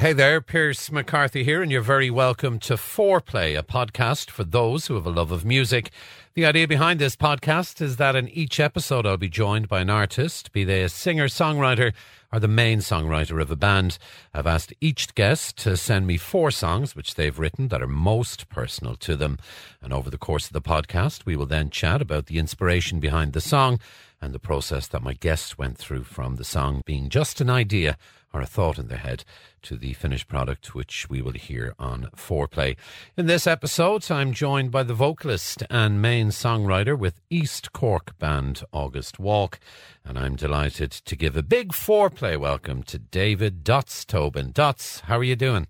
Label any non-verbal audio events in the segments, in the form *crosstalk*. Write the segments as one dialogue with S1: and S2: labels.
S1: Hey there, Pierce McCarthy here, and you're very welcome to Foreplay, a podcast for those who have a love of music. The idea behind this podcast is that in each episode I'll be joined by an artist, be they a singer, songwriter, or the main songwriter of a band. I've asked each guest to send me four songs which they've written that are most personal to them. And over the course of the podcast, we will then chat about the inspiration behind the song and the process that my guests went through from the song being just an idea or a thought in their head to the finished product, which we will hear on Foreplay. In this episode, I'm joined by the vocalist and main songwriter with East Cork band August Walk, and I'm delighted to give a big Foreplay welcome to David Dots Tobin. Dots, how are you doing?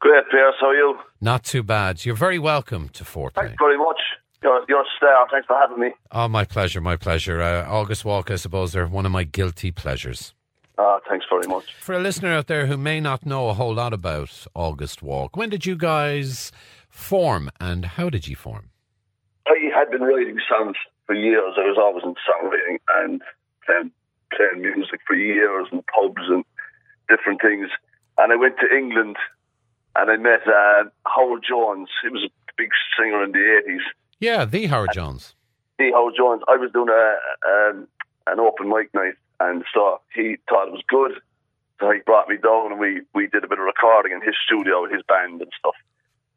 S2: Great, Pierce. How are you?
S1: Not too bad. You're very welcome to Foreplay.
S2: Thanks very much. You're a star. Thanks for having me.
S1: Oh, my pleasure, my pleasure. Uh, August Walk, I suppose, they're one of my guilty pleasures.
S2: Ah, thanks very much.
S1: For a listener out there who may not know a whole lot about August Walk, when did you guys form and how did you form?
S2: I had been writing songs for years. I was always in songwriting and playing, playing music for years in pubs and different things. And I went to England and I met uh, Howard Jones. He was a big singer in the 80s.
S1: Yeah, the Howard Jones.
S2: The Howard Jones. I was doing a, um, an open mic night and so he thought it was good. So he brought me down and we, we did a bit of recording in his studio with his band and stuff.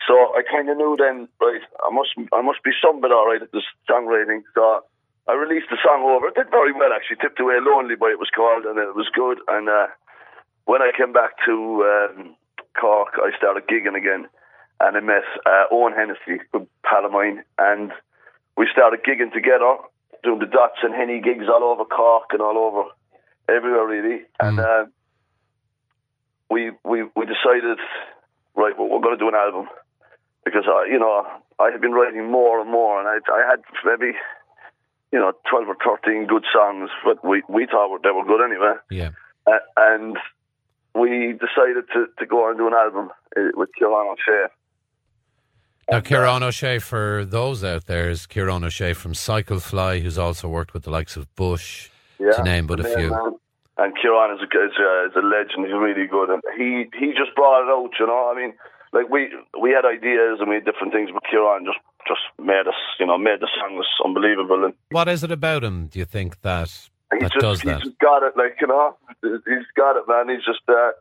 S2: So I kind of knew then, right, I must I must be some bit all right at this songwriting. So I released the song over. It did very well actually. Tipped away lonely, but it was called, and it was good. And uh, when I came back to um, Cork, I started gigging again, and I met uh, Owen Hennessy, a pal of mine, and we started gigging together, doing the dots and henny gigs all over Cork and all over everywhere really. And uh, we we we decided, right, well, we're going to do an album because I, you know, I had been writing more and more, and I I had maybe. You know, twelve or thirteen good songs, but we we thought they were good anyway.
S1: Yeah.
S2: Uh, and we decided to, to go and do an album uh, with Kieran O'Shea.
S1: Now, Kieran O'Shea, for those out there, is Kieran O'Shea from Cyclefly, who's also worked with the likes of Bush,
S2: Yeah,
S1: to name but a few.
S2: man. And Kieran is a, is, a, is a legend. He's really good, and he he just brought it out. You know, I mean, like we we had ideas and we had different things, but Kieran just just made us, you know, made the song was unbelievable, and
S1: What is it about him, do you think, that,
S2: he
S1: that
S2: just
S1: does that?
S2: just got it. Like you know, he's got it, man. He's just. Uh,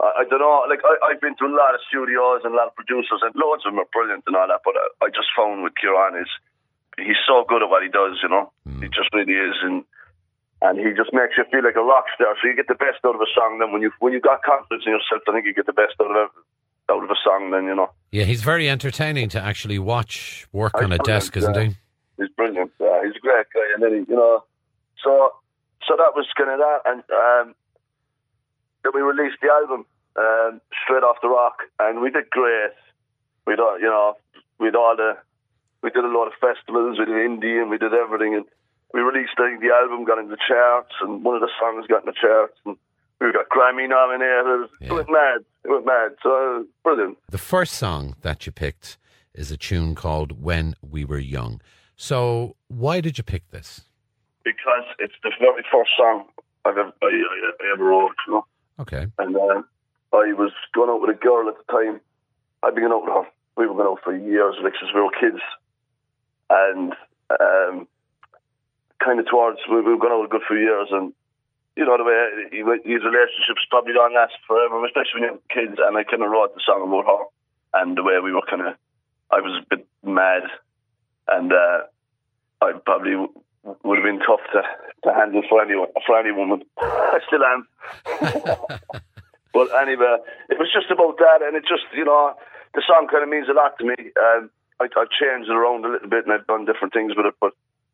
S2: I, I don't know. Like I, I've been to a lot of studios and a lot of producers, and loads of them are brilliant and all that. But I, I just found with Kieran is he's so good at what he does. You know, he just really is, and and he just makes you feel like a rock star. So you get the best out of a song. Then when you when you got confidence in yourself, I think you get the best out of out of a song. Then you know,
S1: Yeah, he's very entertaining to actually watch work on a desk, isn't
S2: yeah.
S1: he?
S2: he's brilliant. Uh, he's a great guy, and then he, you know, so so that was kind of that, and um, then we released the album um, straight off the rock, and we did great. We would you know, we would all the we did a lot of festivals, we did indie, and we did everything, and we released think, the album, got in the charts, and one of the songs got in the charts, and we got Grammy nominated.
S1: Yeah.
S2: It went mad. It went mad. So brilliant.
S1: The first song that you picked is a tune called When We Were Young. So, why did you pick this?
S2: Because it's the very first song I've ever, I, I, I ever wrote, you know.
S1: Okay.
S2: And uh, I was going out with a girl at the time. I'd been going out with her. We were going out for years, like since we were kids. And um, kind of towards, we we were going out a good few years. And, you know, the way these relationships probably don't last forever, especially when you're kids. And I kind of wrote the song about her and the way we were kind of, I was a bit mad. And uh, I probably would have been tough to, to handle for anyone, for any woman. I still am. *laughs* But anyway, it was just about that, and it just, you know, the song kind of means a lot to me. Um, I, I've changed it around a little bit, and I've done different things with it. But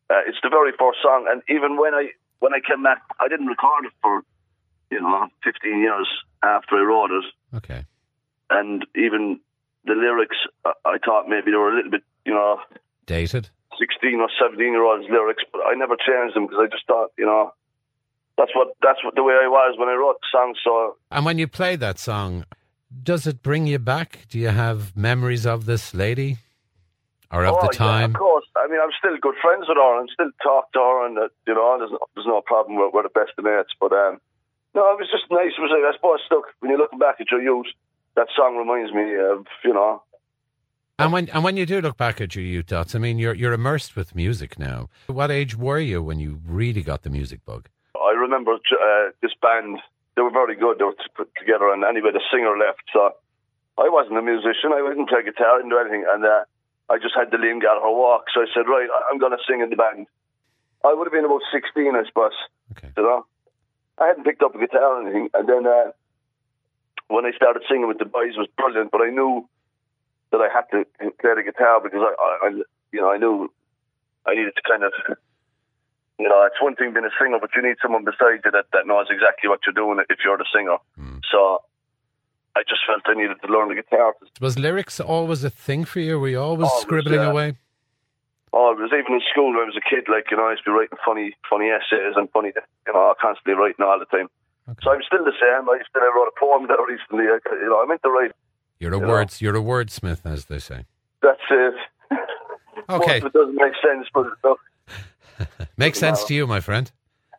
S2: uh, it's the very first song, and even when I when I came back, I didn't record it for, you know, 15 years after I wrote it,
S1: Okay.
S2: and even the lyrics, I, I thought maybe they were a little bit, you know,
S1: Dated?
S2: 16 or 17 year olds lyrics, but I never changed them because I just thought, you know, that's what that's what the way I was when I wrote the song. So
S1: And when you play that song, does it bring you back? Do you have memories of this lady or of
S2: Oh,
S1: the
S2: yeah,
S1: time?
S2: of course. I mean, I'm still good friends with her, and still talk to her, and uh, you know, there's no, there's no problem. We're, we're the best of mates. But um, No, it was just nice. It was like, I suppose, look, when you're looking back at your youth, that song reminds me of, you know,
S1: And when and when you do look back at your youth dots, I mean, you're you're immersed with music now. What age were you when you really got the music bug?
S2: I remember uh, this band, they were very good. They were put together, and anyway, the singer left. So I wasn't a musician. I didn't play guitar, I didn't do anything. And uh, I just had the Liam Gallagher walk. So I said, right, I'm going to sing in the band. I would have been about 16, I suppose.
S1: Okay.
S2: You know? I hadn't picked up a guitar or anything. And then uh, when I started singing with the boys, it was brilliant. But I knew that I had to play the guitar because I, I, I you know, I knew I needed to kind of you know, it's one thing being a singer, but you need someone beside you that, that knows exactly what you're doing if you're the singer. Hmm. So I just felt I needed to learn the guitar.
S1: Was lyrics always a thing for you? Were you always
S2: Always,
S1: scribbling
S2: yeah.
S1: away?
S2: Oh, it was even in school when I was a kid, like, you know, I used to be writing funny, funny essays and funny, you know, I constantly writing all the time. So I'm still the same. I still I wrote a poem there recently. I, you know, I meant to write.
S1: You're a
S2: You know.
S1: words. You're a wordsmith, as they say.
S2: That's it. *laughs*
S1: Okay,
S2: it doesn't make sense, but look, *laughs*
S1: makes sense to you, my friend.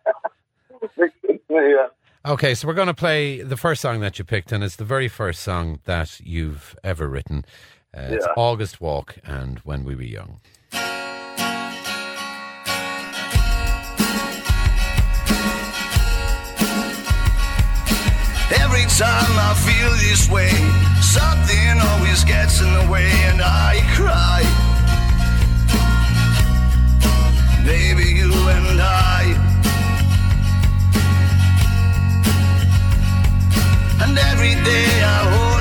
S1: *laughs*
S2: yeah.
S1: Okay, so we're going to play the first song that you picked, and it's the very first song that you've ever written. Uh, It's
S2: Yeah.
S1: August Walk and When We Were Young.
S3: Every time I feel this way, something always gets in the way and I cry. Baby, you and I. And every day I hold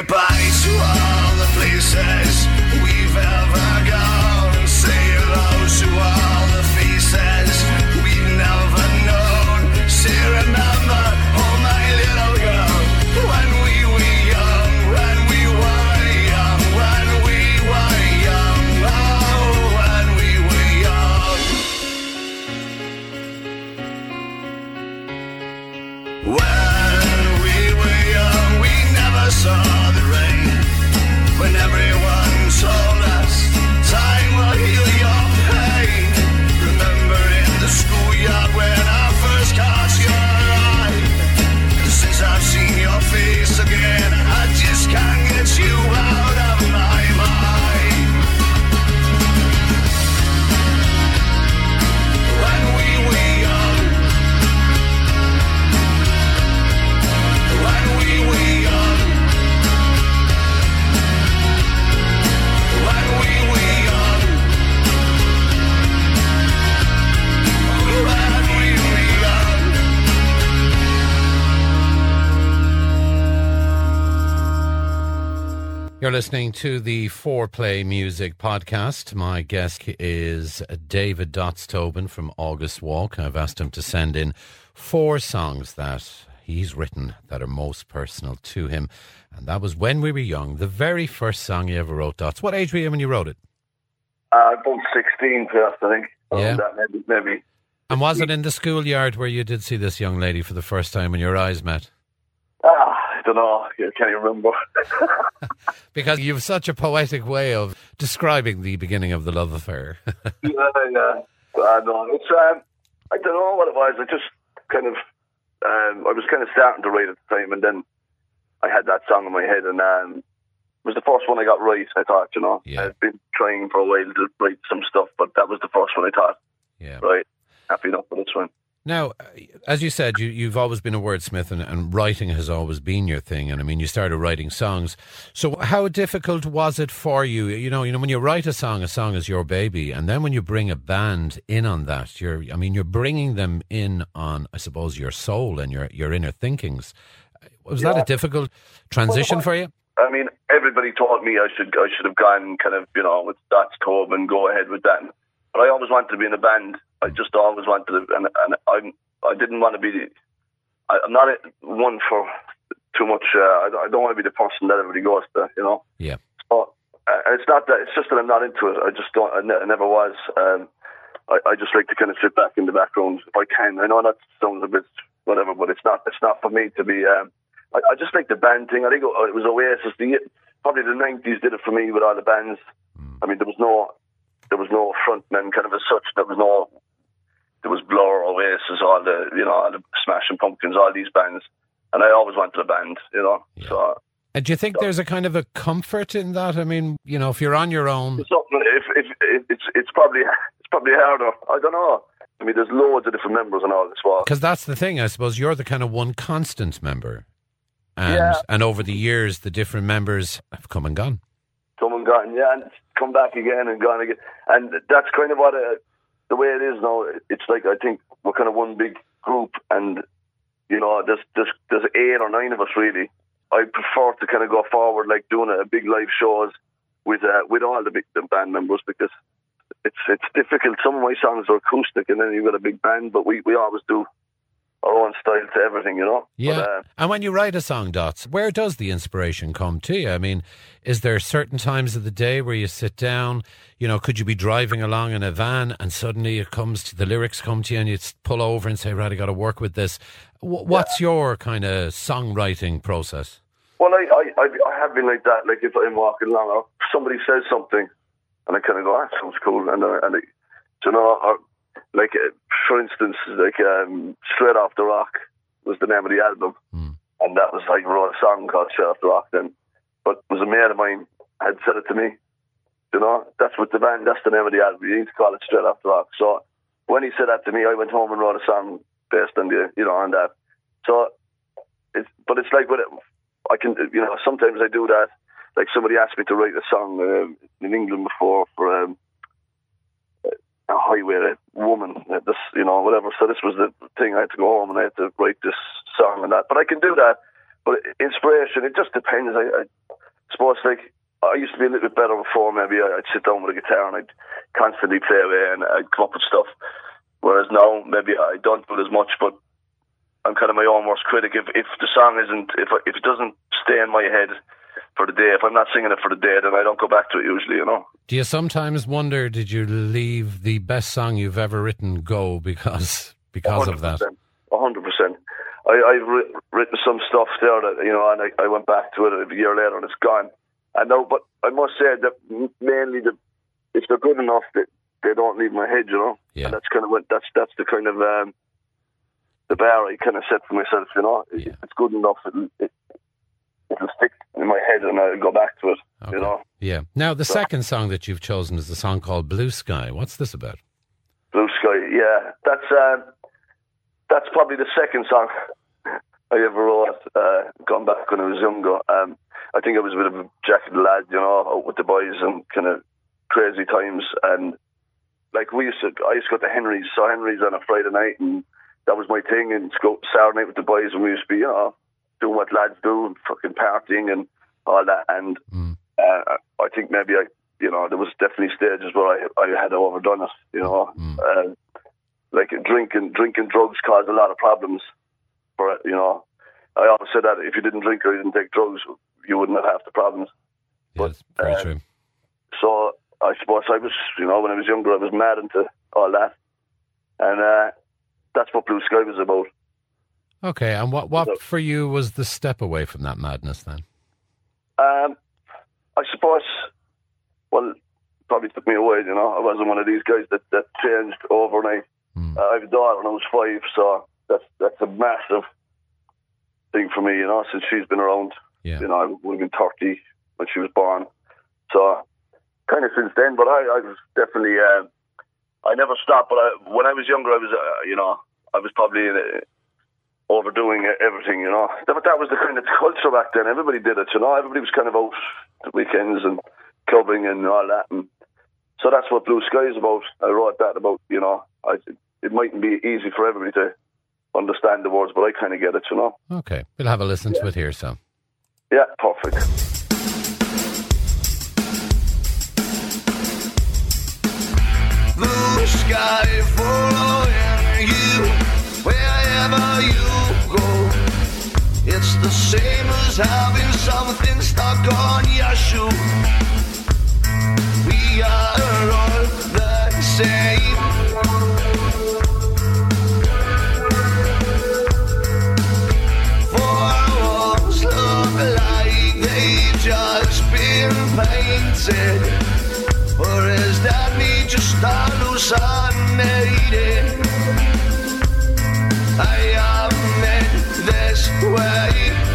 S3: goodbye
S1: You're listening to the Foreplay Music Podcast. My guest is David Dots Tobin from August Walk. I've asked him to send in four songs that he's written that are most personal to him. And that was When We Were Young, the very first song you ever wrote, Dots. What age were you when you wrote it?
S2: Uh, about 16 first, I think.
S1: Yeah.
S2: Maybe, maybe.
S1: And was it in the schoolyard where you did see this young lady for the first time and your eyes met?
S2: Ah, don't know. I can't even remember. *laughs*
S1: Because you've such a poetic way of describing the beginning of the love affair. *laughs*
S2: yeah, yeah. I know. It's, um, I don't know what it was. I just kind of, um, I was kind of starting to write at the time, and then I had that song in my head, and um, it was the first one I got right. I thought, you know,
S1: Yeah.
S2: I'd been trying for a while to write some stuff, but that was the first one I thought,
S1: yeah.
S2: right. happy enough, but it's fine.
S1: Now, uh, as you said, you, you've always been a wordsmith and, and writing has always been your thing. And I mean, you started writing songs. So how difficult was it for you? You know, you know, when you write a song, a song is your baby. And then when you bring a band in on that, you're, I mean, you're bringing them in on, I suppose, your soul and your, your inner thinkings. Was
S2: Yeah.
S1: that a difficult transition
S2: Well,
S1: for you?
S2: I mean, everybody told me I should I should have gone kind of you know with that's Cove and go ahead with that. But I always wanted to be in a band. I just always wanted to, and and I I didn't want to be. I, I'm not one for too much. Uh, I, I don't want to be the person that everybody goes to. You know.
S1: Yeah.
S2: So uh, it's not that. It's just that I'm not into it. I just don't. I, ne- I never was. Um, I, I just like to kind of sit back in the background if I can. I know that sounds a bit whatever, but it's not. It's not for me to be. Um, I, I just like the band thing. I think it was Oasis. The probably the nineties did it for me with all the bands. I mean, there was no, there was no frontman kind of as such. There was no, there was Blur, Oasis, all the you know, all the Smashing Pumpkins, all these bands, and I always wanted a band. You know,
S1: Yeah.
S2: so
S1: And do you think there's a kind of a comfort in that? I mean, you know, if you're on your own,
S2: it's something. If, if, if it's it's probably it's probably harder. I don't know. I mean, there's loads of different members and all this. Well,
S1: Because that's the thing, I suppose. You're the kind of one constant member. And,
S2: Yeah.
S1: and over the years, the different members have come and gone.
S2: come and gone, yeah, and come back again and gone again. And that's kind of what uh, the way it is now. It's like I think we're kind of one big group, and you know, there's there's there's eight or nine of us really. I prefer to kind of go forward like doing a big live shows with uh, with all the big the band members because it's it's difficult. Some of my songs are acoustic, and then you've got a big band, but we we always do our own style to everything, you know.
S1: Yeah.
S2: But, uh,
S1: and when you write a song, Dots, where does the inspiration come to you? I mean, is there certain times of the day where you sit down? You know, could you be driving along in a van and suddenly it comes to the lyrics come to you and you pull over and say, right, I got to work with this. Wh- What's your kind of songwriting process?
S2: Well, I, I, I, have been like that. Like if I'm walking along, or somebody says something, and I kind of go, "That sounds cool," and uh, and it, you know, like uh, for instance, like um, "Straight Off the Rock" was the name of the album,
S1: Hmm.
S2: and that was like wrote a song called "Straight Off the Rock." Then, but it was a mate of mine had said it to me. You know, that's what the band. That's the name of the album. You need to call it "Straight Off the Rock." So when he said that to me, I went home and wrote a song based on the, you know, on that. So it's, but it's like what it, I can, you know, sometimes I do that. Like somebody asked me to write a song um, in England before for um, a highway woman, this, you know, whatever. So this was the thing. I had to go home and I had to write this song and that. But I can do that. But inspiration, it just depends. I, I suppose, like, I used to be a little bit better before. Maybe I'd sit down with a guitar and I'd constantly play away and I'd come up with stuff. Whereas now, maybe I don't do it as much, but I'm kind of my own worst critic. If if the song isn't, if if it doesn't stay in my head for the day, if I'm not singing it for the day, then I don't go back to it usually. You know.
S1: Do you sometimes wonder, did you leave the best song you've ever written go because because of that?
S2: A hundred percent. I, I've writ- written some stuff there that you know, and I, I went back to it a year later, and it's gone. I know, but I must say that mainly the if they're good enough, that they don't leave my head. You know,
S1: Yeah.
S2: and that's kind of what that's that's the kind of um, the bar I kind of set for myself. You know,
S1: Yeah.
S2: it's good enough, it'll, it, it'll stick in my head, and I'll go back to it.
S1: Okay.
S2: You know,
S1: Yeah. Now, the second song that you've chosen is the song called Blue Sky. What's this about?
S2: Blue Sky. Yeah, that's um, that's probably the second song *laughs* I ever wrote. Uh, gone back when I was younger. Um, I think I was a bit of a jacket lad, you know, out with the boys and kind of crazy times. And like we used to, I used to go to Henry's. So Henry's on a Friday night, and that was my thing. And go Saturday night with the boys, and we used to be, you know, doing what lads do, and fucking partying and all that. And
S1: Mm.
S2: uh, I think maybe I, you know, there was definitely stages where I I had overdone it, you know.
S1: Mm.
S2: Uh, like drinking, drinking drugs caused a lot of problems. For you know, I always said that if you didn't drink or you didn't take drugs, you wouldn't have half the problems.
S1: Yeah, that's very
S2: uh,
S1: true.
S2: So I suppose I was, you know, when I was younger, I was mad into all that, and uh, that's what Blue Sky was about.
S1: Okay, and what, what for you was the step away from that madness then?
S2: Um, I suppose, well, probably took me away. You know, I wasn't one of these guys that that changed overnight.
S1: Mm.
S2: Uh, I have a daughter when I was five, so that's that's a massive thing for me. You know, since she's been around.
S1: Yeah.
S2: You know, I would have been thirty when she was born. So kind of since then, but I, I was definitely uh, I never stopped. But I, when I was younger, I was, uh, you know, I was probably uh, overdoing everything, you know. But that was the kind of culture back then. Everybody did it, you know. Everybody was kind of out the weekends and clubbing and all that. And so that's what Blue Sky is about. I wrote that about, you know, I, it mightn't be easy for everybody to understand the words, but I kind of get it, you know.
S1: Okay, we'll have a listen to it here, so.
S2: Yeah, perfect.
S3: blue sky following you wherever you go. It's the same as having something stuck on your shoe. We are all the same. Four walls look like they just been painted. Or is that me just hallucinating? I am meant this way.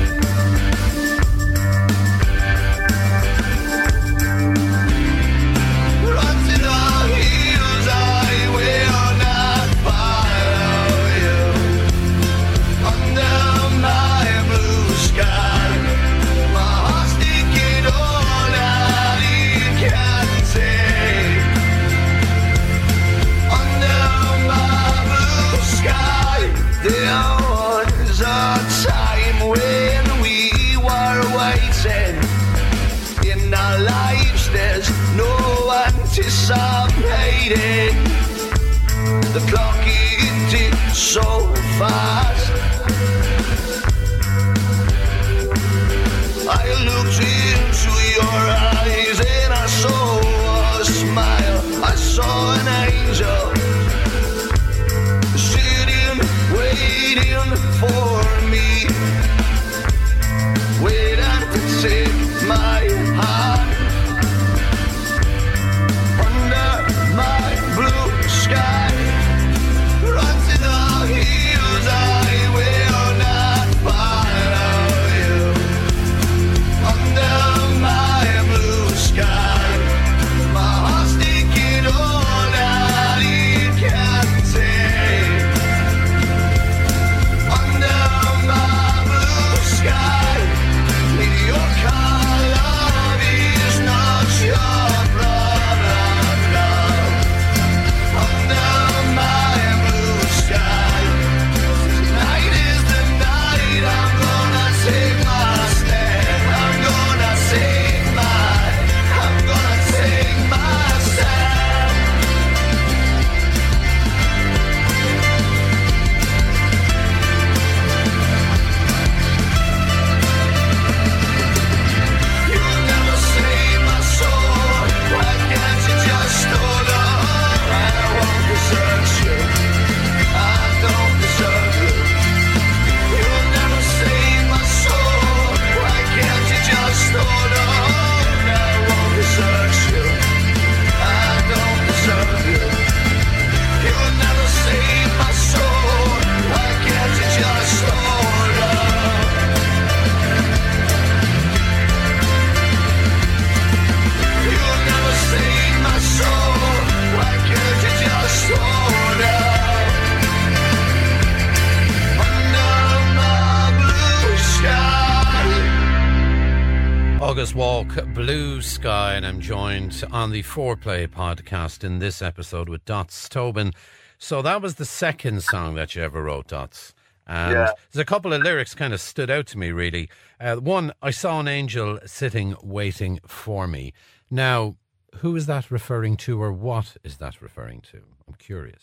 S3: On
S1: the Foreplay podcast in this episode with Dots Tobin. So that was the second song that you ever wrote, Dots. And
S2: Yeah.
S1: there's a couple of lyrics kind of stood out to me, really. Uh, one, I saw an angel sitting waiting for me. Now, who is that referring to, or what is that referring to? I'm curious.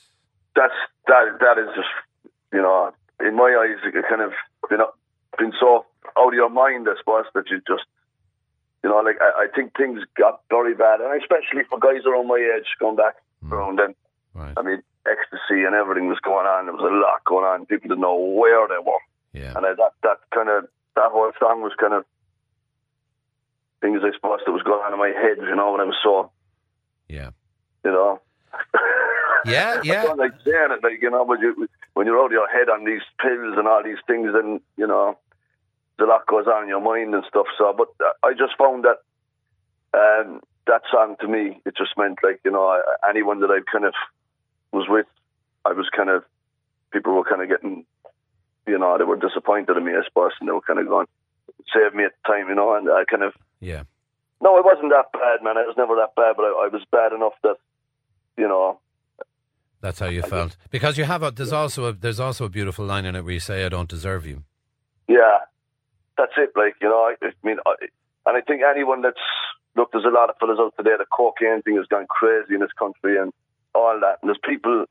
S2: that's that that is just you know in my eyes it kind of you know been so out of your mind I suppose that you just you know like I, I think things got very bad and especially for guys around my age going back mm. around then
S1: Right.
S2: I mean ecstasy and everything was going on there was a lot going on people didn't know where they were
S1: Yeah.
S2: and I, that that kind of that whole song was kind of things I suppose that was going on in my head you know when I was so
S1: Yeah.
S2: you know *laughs*
S1: Yeah, *laughs* yeah.
S2: I don't like saying it, like you know, but you, when you're out of your head on these pills and all these things, then you know, a lot goes on in your mind and stuff. So, but I just found that um, that song to me, it just meant like you know, anyone that I've kind of was with, I was kind of people were kind of getting, you know, they were disappointed in me, I suppose, and they were kind of going, save me at the time, you know, and I kind of
S1: Yeah.
S2: no, it wasn't that bad, man. It was never that bad, but I, I was bad enough that, you know,
S1: That's how you felt. Because you have a there's also a there's also a beautiful line in it where you say I don't deserve you.
S2: yeah, that's it. Like, you know, I, I mean, I, and I think anyone that's, look, there's a lot of fellas out there, the cocaine thing has gone crazy in this country and all that. And there's people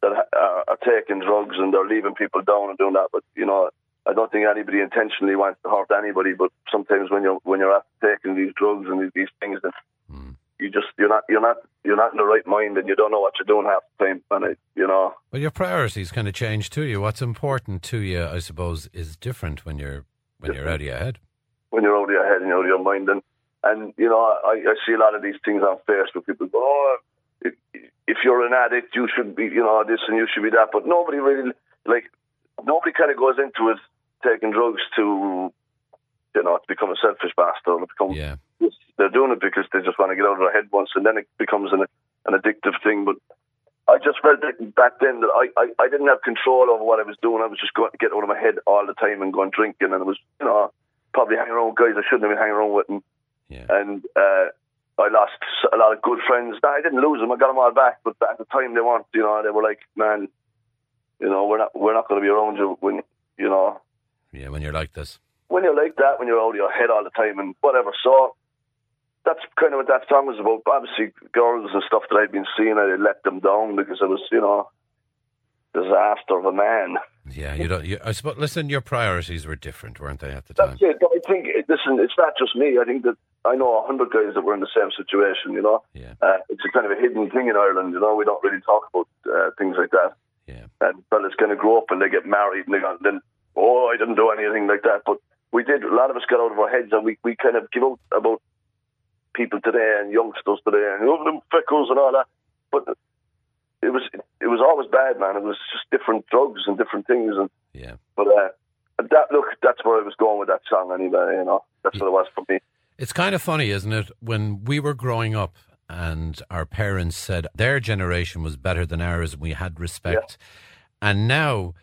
S2: that are, are taking drugs and they're leaving people down and doing that. But, you know, I don't think anybody intentionally wants to hurt anybody. But sometimes when you're, when you're after taking these drugs and these, these things, then hmm. you just, you're not, you're not, you're not in the right mind and you don't know what you're doing half the time. And, I, you know,
S1: Well, your priorities kind of change to you. What's important to you, I suppose, is different when you're when you're out of your head.
S2: when you're out of your head and you're out of your mind. And, and you know, I, I see a lot of these things on Facebook. People go, oh, if, if you're an addict, you should be, you know, this and you should be that. But nobody really, like, nobody kind of goes into it taking drugs to, you know, to become a selfish bastard or become.
S1: Yeah.
S2: They're doing it because they just want to get out of their head once, and then it becomes an, an addictive thing. But I just felt that back then that I, I, I didn't have control over what I was doing. I was just going to get out of my head all the time and going drinking, and it was, you know, probably hanging around with guys I shouldn't have been hanging around with. And,
S1: Yeah.
S2: and uh, I lost a lot of good friends. I didn't lose them. I got them all back, but at the time they weren't. You know, they were like, man, you know, we're not we're not going to be around you when you know
S1: Yeah, when you're like this.
S2: when you're like that, when you're out of your head all the time and whatever. So that's kind of what that song was about. Obviously, girls and stuff that I'd been seeing, I let them down because I was, you know, disaster of a man.
S1: Yeah, you don't. You, I suppose. Listen, your priorities were different, weren't they, at the time?
S2: That's it. But I think, listen, it's not just me. I think that I know a hundred guys that were in the same situation. You know,
S1: Yeah,
S2: uh, it's a kind of a hidden thing in Ireland. You know, we don't really talk about uh, things like that.
S1: yeah,
S2: and fellas kind of grow up and they get married and they go, then, oh, I didn't do anything like that. But we did. A lot of us got out of our heads and we, we kind of give out about people today and youngsters today and oh, them fickles and all that. But it was it was always bad, man. It was just different drugs and different things. And
S1: yeah.
S2: but uh, that look, that's where I was going with that song. Anyway, you know, that's what it was for me.
S1: It's kind of funny, isn't it? When we were growing up and our parents said their generation was better than ours and we had respect. And now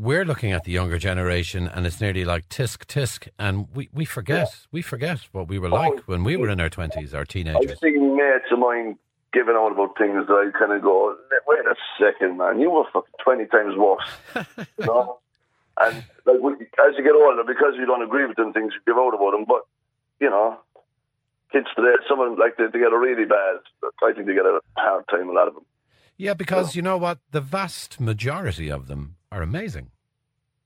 S1: we're looking at the younger generation and it's nearly like tisk tisk and we, we forget we forget what we were oh, like when we were in our twenties, our
S2: I've
S1: teenagers.
S2: seen mates of mine giving out about things that I kind of go, wait a second, man, you were fucking 20 times worse. *laughs* you know? And like, as you get older, because you don't agree with them things, you give out about them. But, you know, kids today, some of them, like, they, they get a really bad, I think they get a hard time, a lot of them.
S1: Yeah, because you know what? The vast majority of them are amazing.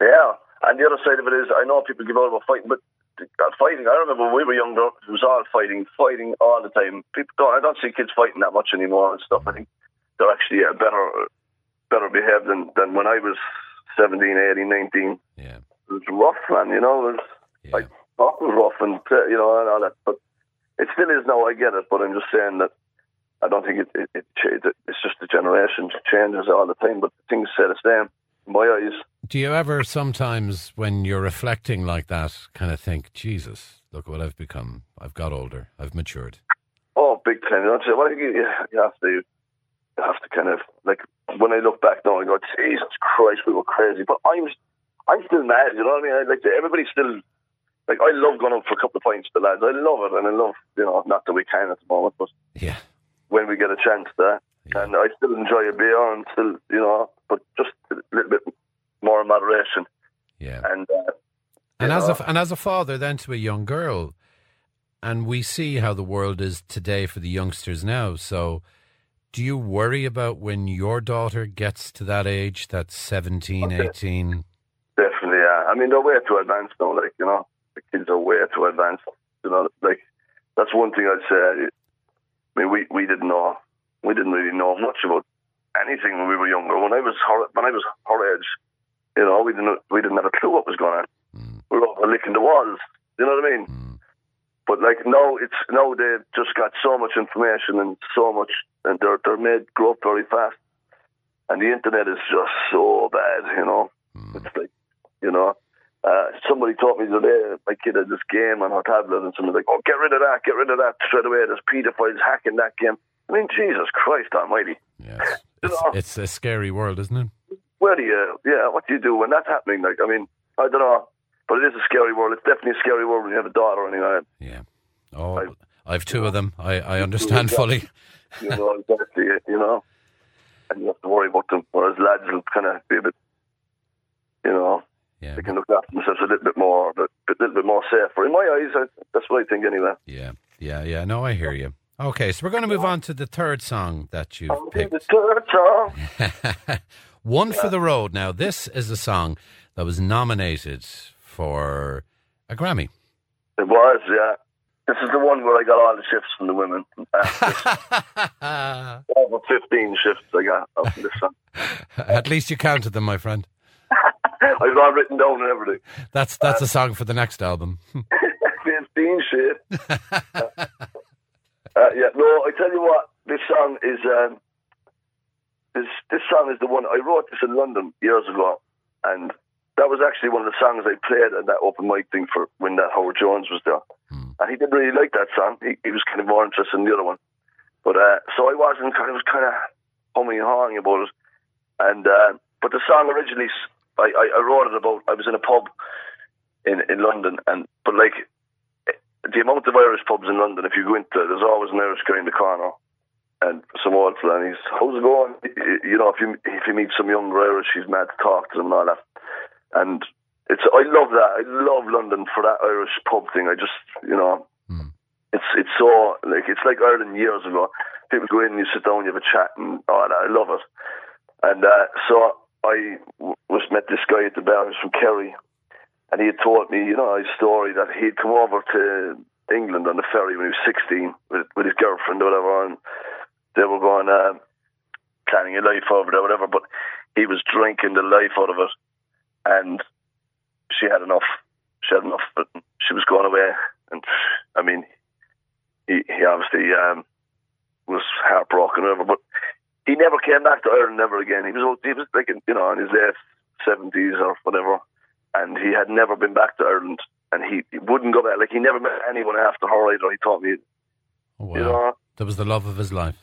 S2: Yeah. And the other side of it is, I know people give out about fighting, but uh, fighting, I remember when we were younger, it was all fighting, fighting all the time. People don't, I don't see kids fighting that much anymore and stuff. I think they're actually uh, better, better behaved than, than when I was 17, 18, 19.
S1: Yeah,
S2: It was rough, man, you know, it was,
S1: yeah.
S2: like, talk was rough and, uh, you know, and all that. But it still is now, I get it, but I'm just saying that I don't think it, it, it, it's just the generation changes all the time, but things set the same. My eyes,
S1: Do you ever sometimes, when you're reflecting like that, kind of think, Jesus, look what I've become. I've got older. I've matured.
S2: Oh, big time. You know, well, I think you, you have to, you have to kind of like when I look back now, I go, Jesus Christ, we were crazy. But I'm, I'm still mad. You know what I mean? I, like everybody's still, like I love going out for a couple of pints with the lads. I love it, and I love, you know, not that we can at the moment, but
S1: Yeah.
S2: when we get a chance there,
S1: Yeah.
S2: and I still enjoy a beer and still, you know, but just a little bit more moderation.
S1: Yeah.
S2: And uh,
S1: And as
S2: know,
S1: a and as a father, then to a young girl, and we see how the world is today for the youngsters now. So, do you worry about when your daughter gets to that age, that's 17, 18?
S2: Definitely, yeah. I mean, they're way too advanced now. Like you know, the kids are way too advanced. You know, like that's one thing I'd say. I mean, we we didn't know, we didn't really know much about anything when we were younger. When I was her, when I was her age, you know, we didn't we didn't have a clue what was going on.
S1: Mm,
S2: We were all licking the walls. You know what I mean?
S1: mm.
S2: But like now, it's now they've just got so much information and so much, and they're they're made grow up very fast. And the internet is just so bad, you know. It's like, you know, uh, somebody taught me the other day. My kid had this game on her tablet, and somebody's like, "Oh, get rid of that, get rid of that straight away." There's pedophiles hacking that game. I mean, Jesus Christ Almighty,
S1: Yeah, it's, it's, *laughs* it's a scary world, isn't it?
S2: where do you, yeah, what do you do when that's happening? Like, I mean, I don't know, but it is a scary world. It's definitely a scary world when you have a daughter anyway.
S1: Yeah. Oh, I, I've two of them. I, I understand fully.
S2: you know, exactly, you know, and you have to worry about them. Whereas lads will kind of be a bit, you know,
S1: Yeah.
S2: they can look after themselves a little bit more, but a little bit more safer. In my eyes, I, that's what I think anyway.
S1: Yeah. Yeah. Yeah. No, I hear you. Okay, so we're going to move on to the third song that you've
S2: The
S1: picked.
S2: third song. *laughs*
S1: One for the Road. Now, this is a song that was nominated for a Grammy.
S2: It was, yeah. This is the one where I got all the shifts from the women. *laughs* Uh, over 15 shifts I got of this song. *laughs*
S1: At least you counted them, my friend.
S2: I've all written down and everything.
S1: That's that's a song for the next album.
S2: 15 shit. Uh, yeah, no, I tell you what, this song is, um, this, this song is the one, I wrote this in London years ago, and that was actually one of the songs I played at that open mic thing for when that Howard Jones was there. And he didn't really like that song. He, he was kind of more interested in the other one. But, uh, so I wasn't kind of, was kind of humming and hawing about it. And, uh, but the song originally, I I wrote it about, I was in a pub in, in London, and, but like, the amount of Irish pubs in London, if you go into, there's always an Irish guy in the corner, and some old fella, and he's how's it going? You know, if you if you meet some younger Irish, he's mad to talk to them and all that. And it's I love that. I love London for that Irish pub thing. I just you know, it's it's so like it's like Ireland years ago. People go in and you sit down, you have a chat, and all that. I love it. And uh, so I w- was met this guy at the bar who's from Kerry, and he had told me, you know, his story that he'd come over to England on the ferry when he was 16 with, with his girlfriend or whatever, and they were going uh, planning a life over there, whatever. But he was drinking the life out of it, and she had enough. She had enough, but she was going away, and I mean, he he obviously um, was heartbroken whatever, but he never came back to Ireland ever again. He was he was like you know in his late seventies or whatever, and he had never been back to Ireland, and he, he wouldn't go back. Like he never met anyone after her either. He told me,
S1: Oh, wow.
S2: you know.
S1: That was the love of his life.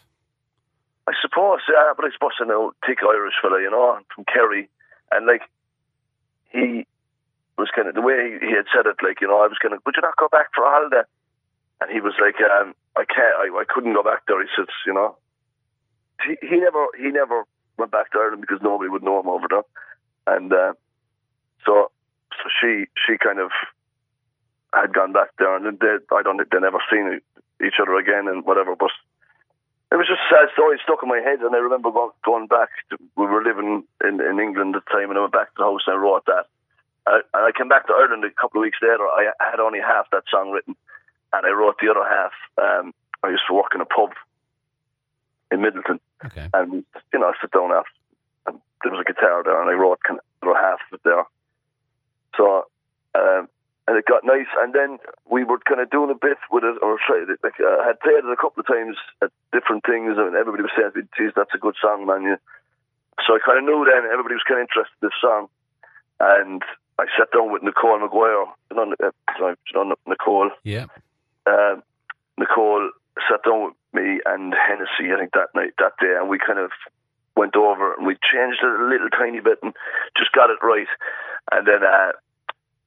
S2: I suppose, yeah, but I suppose I know thick Irish fella, you know, from Kerry, and like he was kind of the way he, he had said it, like you know, I was kind of, would you not go back for a holiday? And he was like, um, I can't, I, I couldn't go back there. He says, you know, he he never he never went back to Ireland because nobody would know him over there, and uh, so so she she kind of had gone back there, and then they I don't think they never seen each other again and whatever, but it was just a sad story stuck in my head, and I remember going back. To, we were living in, in England at the time, and I went back to the house and I wrote that. I, and I came back to Ireland a couple of weeks later. I had only half that song written, and I wrote the other half. Um, I used to work in a pub in Midleton,
S1: Okay.
S2: and you know, I sit down after, and there was a guitar there, and I wrote kind of the other half of it there. So, um, and it got nice. And then we were kind of doing a bit with it, or like uh, I had played it a couple of times at different things, and everybody was saying, "Geez, that's a good song, man." You. So I kind of knew then everybody was kind of interested in this song, and I sat down with Nicole McGuire. You know, uh, sorry, you know Nicole
S1: Yeah.
S2: um, Nicole sat down with me and Hennessy, I think that night, that day, and we kind of went over and we changed it a little tiny bit and just got it right. And then uh,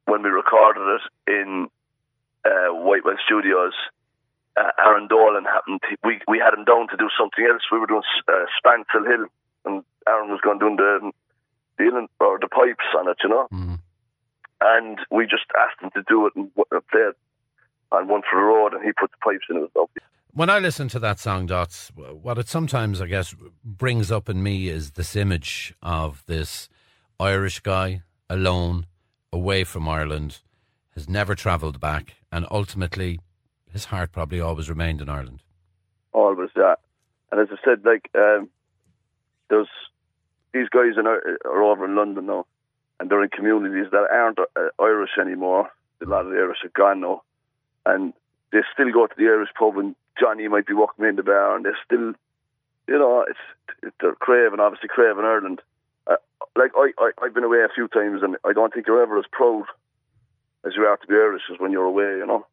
S2: when we recorded it in uh, Whitewell Studios, uh, Aaron Dolan happened. he- We we had him down to do something else. We were doing uh, Hill, and Aaron was going doing the the or the pipes on it, you know.
S1: Mhm.
S2: And we just asked him to do it and play it on one for the road, and he put the pipes in. It was lovely.
S1: When I listen to that song, Dots, what it sometimes, I guess, brings up in me is this image of this Irish guy alone, away from Ireland, has never travelled back, and ultimately his heart probably always remained in Ireland.
S2: always that. And as I said, like um, there's these guys in, are over in London now, and they're in communities that aren't uh, Irish anymore. A lot of the Irish are gone now, and they still go to the Irish pub, and Johnny might be walking in the bar, and they're still, you know, it's, it's they're craving, obviously craving Ireland. Uh, like I, I, I've been away a few times, and I don't think you're ever as proud as you are to be Irish as when you're away, you know.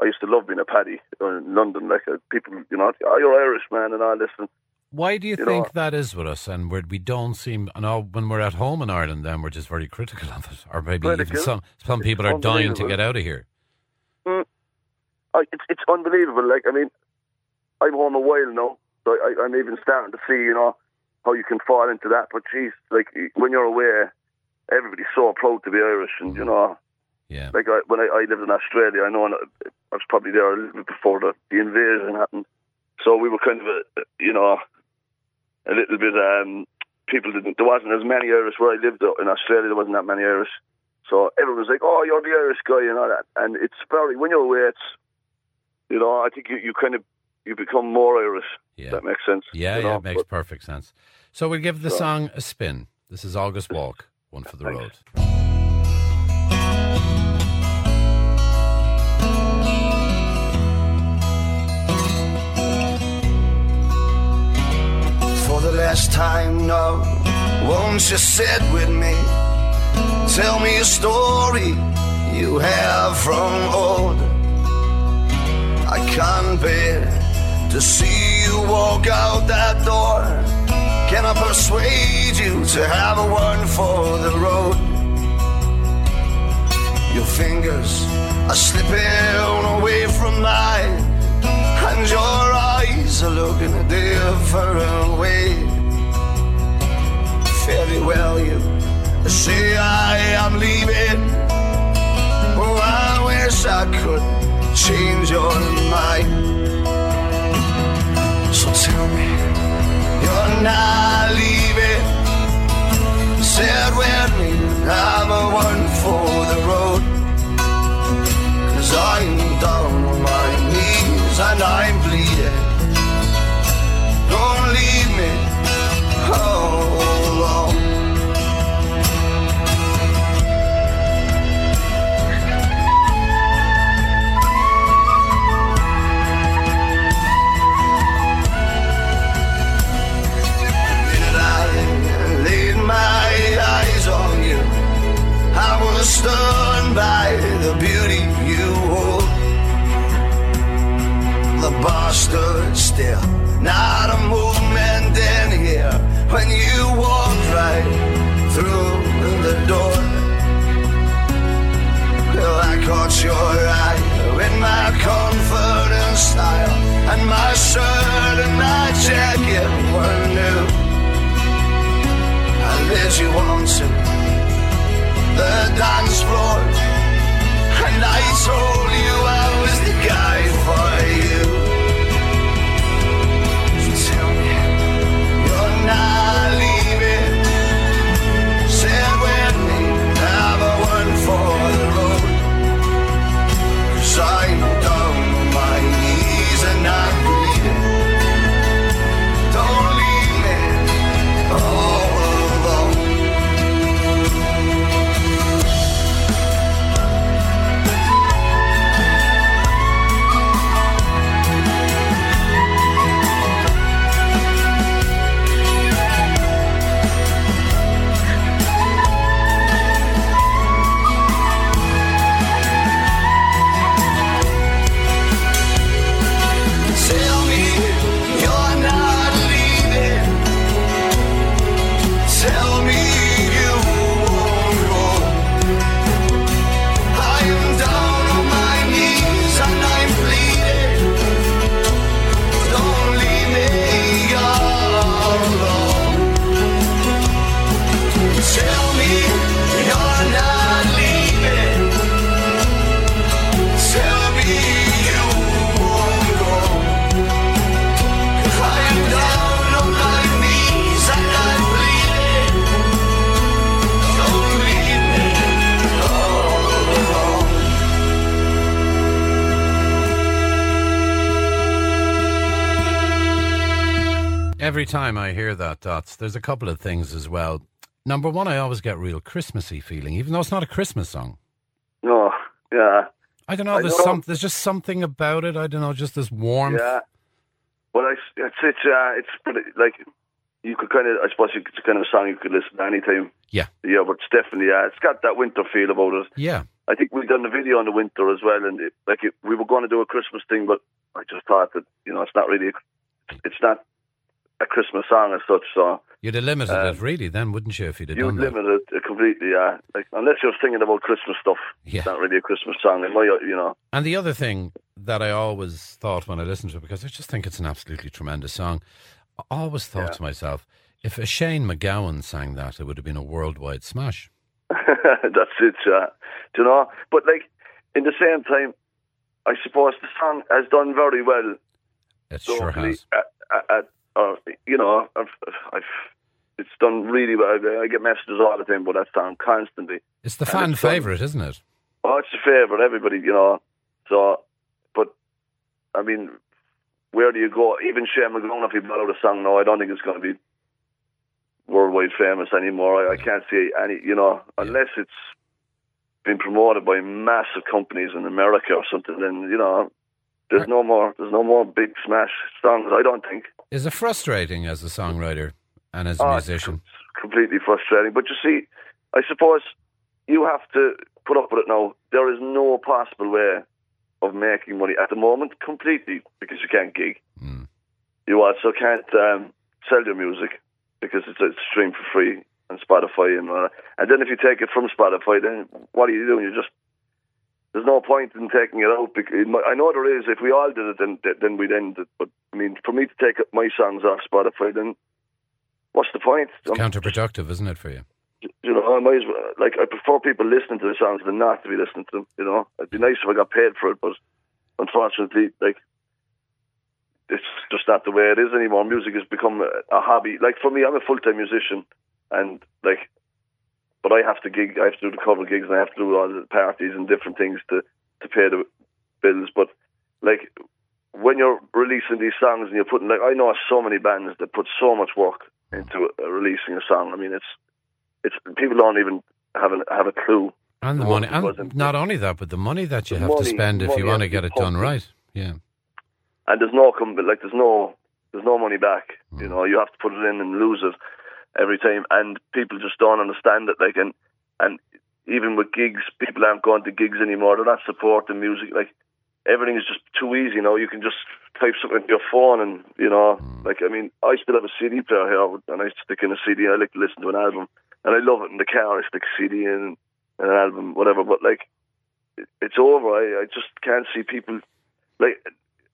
S2: I used to love being a paddy in London. Like uh, people, you know, oh, you're Irish, man, and I listen.
S1: Why do you,
S2: You
S1: think
S2: know-
S1: that is with us? And we're, we don't seem. I know when we're at home in Ireland, then we're just very critical of it. Or maybe even
S2: Critical?
S1: some some
S2: It's
S1: people are dying to get out of here.
S2: I, it's it's unbelievable. Like I mean, I'm home a while now, so I, I'm even starting to see, you know, how you can fall into that. But geez, like when you're away, everybody's so proud to be Irish, and you know,
S1: Yeah.
S2: like I, when I, I lived in Australia, I know I was probably there a little bit before the, the invasion happened, so we were kind of a, you know, a little bit. um People didn't. There wasn't as many Irish where I lived in Australia. There wasn't that many Irish. So everyone was like, "Oh, you're the Irish guy," and all that. And it's very when you're away, it's you know, I think you, you kind of you become more Irish.
S1: Yeah.
S2: That makes sense.
S1: Yeah,
S2: you
S1: yeah, it makes
S2: but-
S1: perfect sense. So we'll give the
S2: So-
S1: song a spin. This is August Walk, one for the
S2: Thanks.
S1: road.
S3: For the last time now, won't you sit with me? Tell me a story you have from old. I can't bear to see you walk out that door. Can I persuade you to have a one for the road? Your fingers are slipping away from mine, and your eyes are looking a different way. Very well, you say I am leaving. Oh, I wish I could change your mind. So tell me, you're not leaving. Said with me, I'm a one for the road. Cause I'm down on my knees and I'm bleeding. Stunned by the beauty you hold. The bar stood still, not a movement in here when you walked right through the door. Well, I caught your eye with my confident style, and my shirt and my jacket were new. I led you onto the dance floor, and I told you
S1: time I hear that, Dots, there's a couple of things as well. Number one, I always get real Christmassy feeling, even though it's not a Christmas song.
S2: No, yeah,
S1: I don't know. There's
S2: know.
S1: some. There's just something about it. I don't know. Just this warmth.
S2: yeah. Well, I, it's it's uh, it's pretty like you could kind of I suppose it's kind of a song you could listen to anytime.
S1: Yeah.
S2: Yeah, but it's definitely yeah, it's got that winter feel about it.
S1: Yeah.
S2: I think we've done the video on the winter as well, and it, like it, we were going to do a Christmas thing, but I just thought that you know it's not really, it's not a Christmas song as such. So
S1: You'd have limited
S2: Um,
S1: it, really, then, wouldn't you, if you'd have
S2: you
S1: done
S2: would
S1: that?
S2: limit it completely, yeah. Like unless you're singing about Christmas stuff,
S1: Yeah.
S2: it's not really a Christmas song. It might, you know.
S1: And the other thing that I always thought when I listened to it, because I just think it's an absolutely tremendous song, I always thought
S2: Yeah.
S1: to myself, if a Shane MacGowan sang that, it would have been a worldwide smash. *laughs*
S2: That's it, yeah. Do you know? But like in the same time, I suppose the song has done very well
S1: It sure has.
S2: At, at, uh, you know, I've, I've, it's done really well. I get messages all the time about that song constantly.
S1: It's the fan
S2: it's done-
S1: favourite, isn't it?
S2: Oh, it's a favourite, everybody, you know. So, but I mean, where do you go? Even Shane MacGowan, if he brought out a song now, I don't think it's going to be worldwide famous anymore. I, I can't see any, you know, unless it's been promoted by massive companies in America or something. Then you know, there's no more, there's no more big smash songs. I don't think.
S1: Is it frustrating as a songwriter and as a
S2: Oh, it's
S1: musician?
S2: completely frustrating. But you see, I suppose you have to put up with it now. There is no possible way of making money at the moment, completely, because you can't gig.
S1: Mm.
S2: You also can't um, sell your music because it's, it's streamed for free on Spotify. And, uh, and then if you take it from Spotify, then what are you doing? You just there's no point in taking it out. Because I know there is. If we all did it, then then we'd end it. But I mean, for me to take my songs off Spotify, then what's the point?
S1: It's
S2: I'm-
S1: counterproductive, isn't it, for you?
S2: you know, I might as well, like, I prefer people listening to the songs than not to be listening to them, you know. It'd be nice if I got paid for it, but unfortunately, like, it's just not the way it is anymore. Music has become a, a hobby. Like, for me, I'm a full-time musician, and, like, but I have to gig, I have to do the cover gigs, and I have to do all the parties and different things to, to pay the bills, but, like, when you're releasing these songs and you're putting, like, I know so many bands that put so much work into uh, releasing a song. I mean, it's, it's people don't even have a have a clue.
S1: And the money, and
S2: wasn't-
S1: only that, but the money that you have to spend if you want to get it done right. Yeah.
S2: And there's no come like there's no there's no money back.
S1: Mm.
S2: You know, you have to put it in and lose it every time. And people just don't understand it. Like and and even with gigs, people aren't going to gigs anymore. They're not supporting music. Like everything is just too easy. You know, you can just type something into your phone, and you know,
S1: Mm.
S2: like I mean, I still have a CD player here, and I stick in a CD. I like to listen to an album, and I love it in the car. I stick a CD in and an album, whatever. But like, it's over. I, I just can't see people like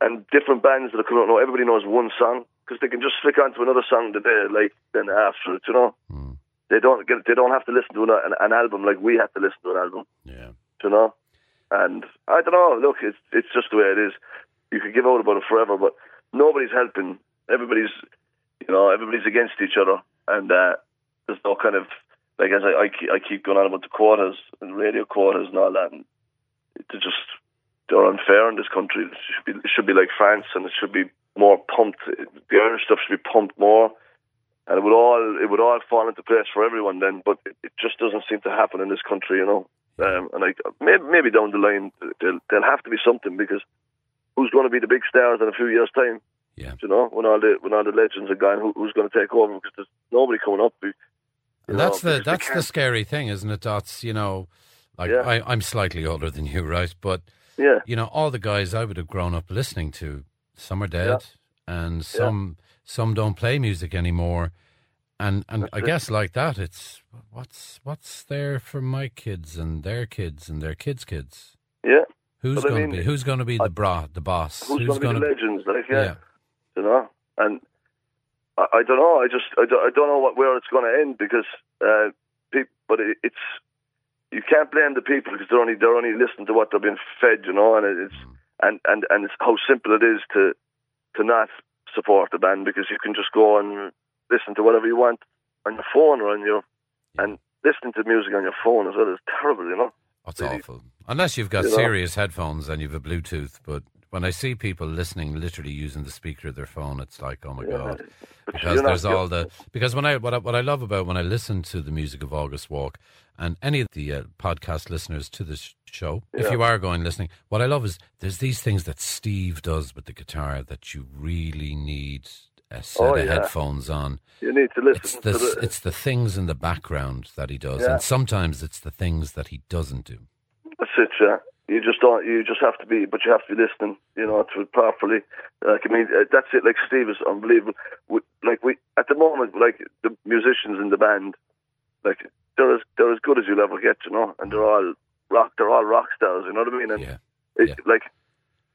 S2: and different bands that are coming out now. Everybody knows one song because they can just flick onto another song that they like then after it. You know,
S1: Mm.
S2: they don't get they don't have to listen to an, an, an album like we have to listen to an album.
S1: Yeah.
S2: You know, and I don't know. Look, it's it's just the way it is. You could give out about it forever, but nobody's helping. Everybody's you know everybody's against each other, and uh, there's no kind of like as I, I keep, I keep going on about the quotas and radio quotas and all that, and they're just they're unfair in this country. It should be it should be like France, and it should be more pumped. The Irish stuff should be pumped more, and it would all it would all fall into place for everyone then. But it, it just doesn't seem to happen in this country, you know. Um, and like maybe, maybe down the line there'll, there'll have to be something because who's going to be the big stars in a few years' time?
S1: Yeah.
S2: You know, when all the when all the legends are gone, who, who's going to take over? Because there's nobody coming up. Know,
S1: that's the that's the scary thing, isn't it? That's you know, like
S2: Yeah.
S1: I, I'm slightly older than you, right? But
S2: yeah.
S1: you know, all the guys I would have grown up listening to, some are dead, and some some don't play music anymore. And and I
S2: it.
S1: guess like that, it's what's what's there for my kids and their kids and their kids' kids.
S2: Yeah,
S1: Who's
S2: I
S1: going to be who's going to be the bra the boss?
S2: who's, going to be the legends? Like,
S1: yeah.
S2: yeah, you know, and I, I don't know. I just I don't, I don't know what where it's going to end because uh, but it, it's you can't blame the people because they're only they're only listening to what they're being fed, you know, and it's and and and how simple it is to to not support the band because you can just go and listen to whatever you want on your phone or on your and listening to music on your phone as well is terrible, you know.
S1: That's
S2: really-
S1: awful. Unless you've got
S2: you know.
S1: serious headphones and you've a Bluetooth. But when I see people listening, literally using the speaker of their phone, it's like, oh my god. *laughs* Because
S2: not-
S1: there's all the because when I what I, what I love about when I listen to the music of August Walk and any of the uh, podcast listeners to this show, if you are going listening, what I love is there's these things that Steve does with the guitar that you really need a set
S2: Oh,
S1: of
S2: yeah.
S1: headphones on.
S2: you need to listen
S1: It's
S2: to
S1: the
S2: the
S1: it's the things in the background that he does,
S2: Yeah.
S1: and sometimes it's the things that he doesn't do.
S2: That's it, yeah. you just don't. You just have to be, but you have to be listening, you know, to it properly. Like I mean, uh, that's it. Like Steve is unbelievable. We, like we at the moment, like the musicians in the band, like they're as they're as good as you'll ever get, you know, and they're all rock. They're all rock stars. You know what I mean? And
S1: Yeah.
S2: it,
S1: Yeah.
S2: like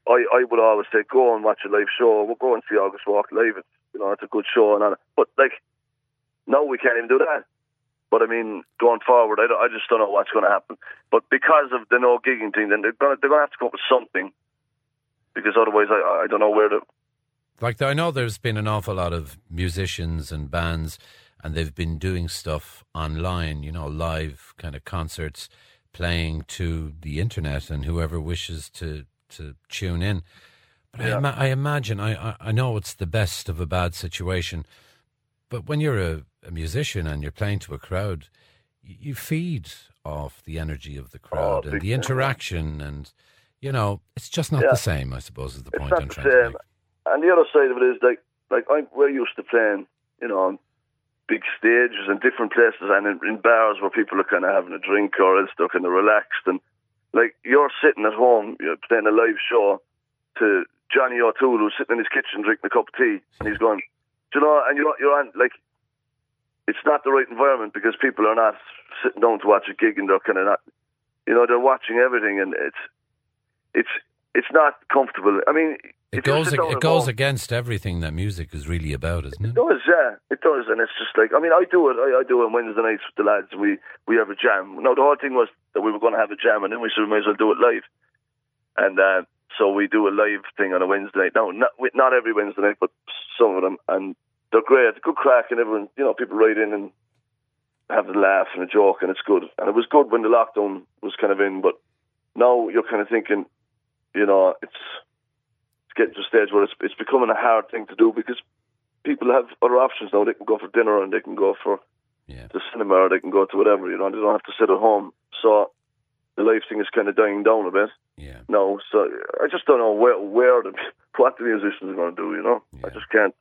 S2: I, I would always say, go and watch a live show. We'll go and see August Walk live. It's you know, it's a good show and all. But like, no, we can't even do that. But I mean, going forward, I, I just don't know what's going to happen. But because of the no gigging thing, then they're going to they're going to have to come up with something. Because otherwise, I I don't know where to.
S1: Like I know there's been an awful lot of musicians and bands, and they've been doing stuff online. You know, live kind of concerts, playing to the internet, and whoever wishes to to tune in. But I, ima- I imagine I, I know it's the best of a bad situation, but when you're a, a musician and you're playing to a crowd, you, you feed off the energy of the oh, crowd and the interaction, and you know it's just not
S2: Yeah.
S1: the same. I suppose is the
S2: It's
S1: point I'm trying to make.
S2: And the other side of it is like like I, we're used to playing, you know, big stages and different places and in, in bars where people are kind of having a drink or else they're kind of relaxed and like you're sitting at home, you're playing a live show to Johnny O'Toole who's sitting in his kitchen drinking a cup of tea and he's going, Do you know, and you're you're on like it's not the right environment because people are not sitting down to watch a gig and they're kind of not, you know, they're watching everything and it's it's it's not comfortable. I mean,
S1: It goes it
S2: at
S1: goes
S2: home-
S1: against everything that music is really about, isn't it?
S2: it does, yeah, it does, and it's just like I mean, I do it. I, I do it on Wednesday nights with the lads. We we have a jam. No, the whole thing was that we were going to have a jam, and then we said we might as well do it live. And uh, so we do a live thing on a Wednesday night. No, not not every Wednesday night, but some of them, and they're great. It's a good crack, and everyone, you know, people write in and have a laugh and a joke, and it's good. And it was good when the lockdown was kind of in, but now you're kind of thinking, you know, it's it's getting to a stage where it's it's becoming a hard thing to do because people have other options now. They can go for dinner and they can go for
S1: Yeah.
S2: the cinema or they can go to whatever, you know, they don't have to sit at home. So the life thing is kind of dying down a bit
S1: Yeah.
S2: now. So I just don't know where, where the, *laughs* what the musicians are going to do, you know. I just can't.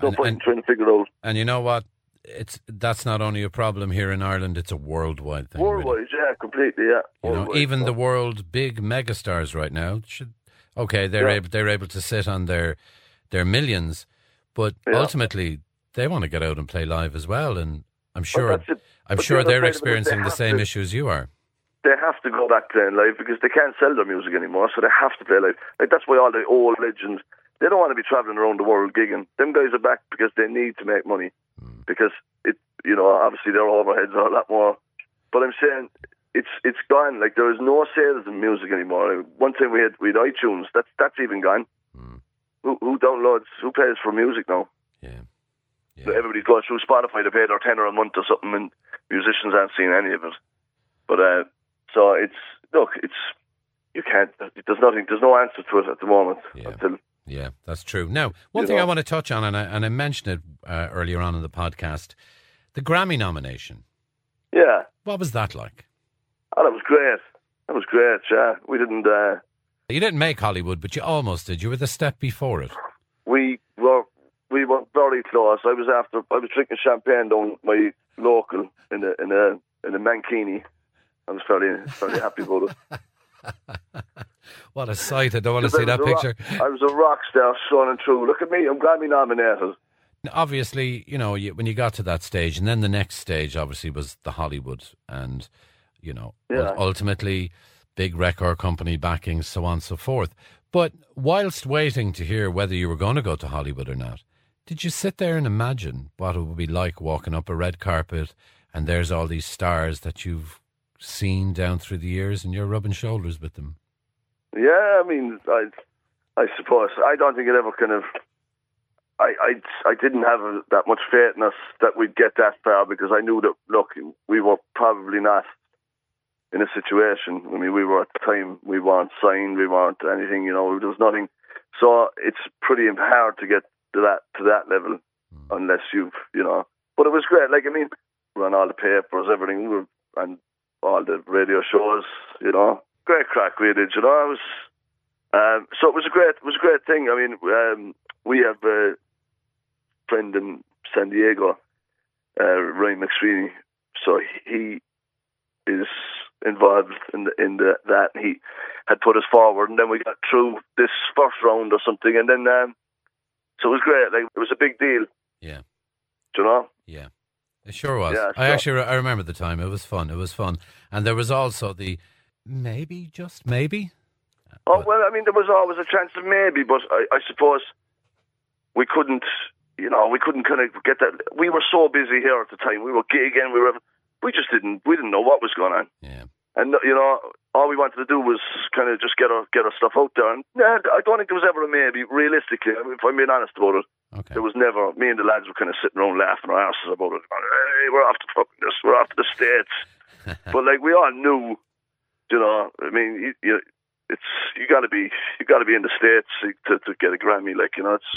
S2: No
S1: And-
S2: point
S1: and-
S2: in trying to figure it out.
S1: And you know what? It's that's not only a problem here in Ireland; it's a worldwide thing. really.
S2: Worldwide, yeah, completely, yeah.
S1: You know, even the world big megastars right now should okay, they're
S2: Yeah.
S1: able they're able to sit on their their millions, but
S2: Yeah.
S1: ultimately they want to get out and play live as well. And I'm sure. I'm
S2: But
S1: sure they're
S2: side of it is
S1: experiencing
S2: they
S1: the same
S2: to-
S1: issues you are.
S2: they have to go back playing live because they can't sell their music anymore, so they have to play live. Like that's why all the old legends they don't want to be traveling around the world gigging. Them guys are back because they need to make money because it, you know, obviously their overheads are a lot more. But I'm saying it's it's gone. Like there is no sales in music anymore. One time we had we had iTunes. That's that's even gone.
S1: Mm.
S2: Who, who downloads? Who pays for music now?
S1: Yeah. Yeah.
S2: So everybody's going through Spotify to pay their tenner a month or something, and musicians aren't seeing any of it. But uh, so it's look, it's you can't. There's nothing. There's no answer to it at the moment.
S1: Yeah.
S2: Until
S1: Yeah, that's true. Now, one
S2: You
S1: thing I want to touch on, and I, and I mentioned it uh, earlier on in the podcast, the Grammy nomination.
S2: yeah,
S1: What was that like?
S2: oh, that was great. That was great. Yeah, we didn't. Uh,
S1: You didn't make Hollywood, but you almost did. You were the step before it.
S2: we were we were very close. I was after. I was drinking champagne down my local in a in a in a mankini. I was fairly fairly happy about it. *laughs*
S1: What a sight! I don't want to see that
S2: a rock-
S1: picture.
S2: I was a rock star, son and true. Look at me. I'm Grammy nominated.
S1: Obviously, you know, you, when you got to that stage, and then the next stage, obviously, was the Hollywood, and you know,
S2: Yeah.
S1: ultimately, big record company backing, so on and so forth. But whilst waiting to hear whether you were going to go to Hollywood or not, did you sit there and imagine what it would be like walking up a red carpet, and there's all these stars that you've seen down through the years, and you're rubbing shoulders with them?
S2: Yeah, I mean, I, I suppose I don't think it ever kind of. I, I, I didn't have that much faith in us that we'd get that far because I knew that look, we were probably not in a situation. I mean, we were at the time we weren't signed, we weren't anything. You know, there was nothing. So it's pretty hard to get to that to that level hmm. unless you've you know. But it was great. Like I mean, on all the papers, everything, and all the radio shows. You know, great crack we did. You know, it was. Um, so it was a great, it was a great thing. I mean, um, we have a friend in San Diego, uh, Ryan McSweeney. So he is involved in the, in the, that. He had put us forward, and then we got through this first round or something, and then um, so it was great. Like it was a big deal.
S1: Yeah.
S2: Do you know?
S1: Yeah. It sure was.
S2: Yeah,
S1: I actually I remember the time. It was fun. It was fun. And there was also the maybe, just maybe.
S2: Oh well, I mean, there was always a chance of maybe, but I, I suppose we couldn't. You know, we couldn't kind of get that. We were so busy here at the time. We were gigging. We were. We just didn't. We didn't know what was going on.
S1: Yeah.
S2: And you know, all we wanted to do was kind of just get our get our stuff out there. And yeah, I don't think there was ever a maybe. Realistically, if I'm being honest about it,
S1: Okay.
S2: there was never. Me and the lads were kind of sitting around laughing our asses about it. Hey, we're off to fucking this. We're off to the states. *laughs* but like we all knew, you know. I mean, you, you it's you got to be you got to be in the states to to get a Grammy. Like you know, it's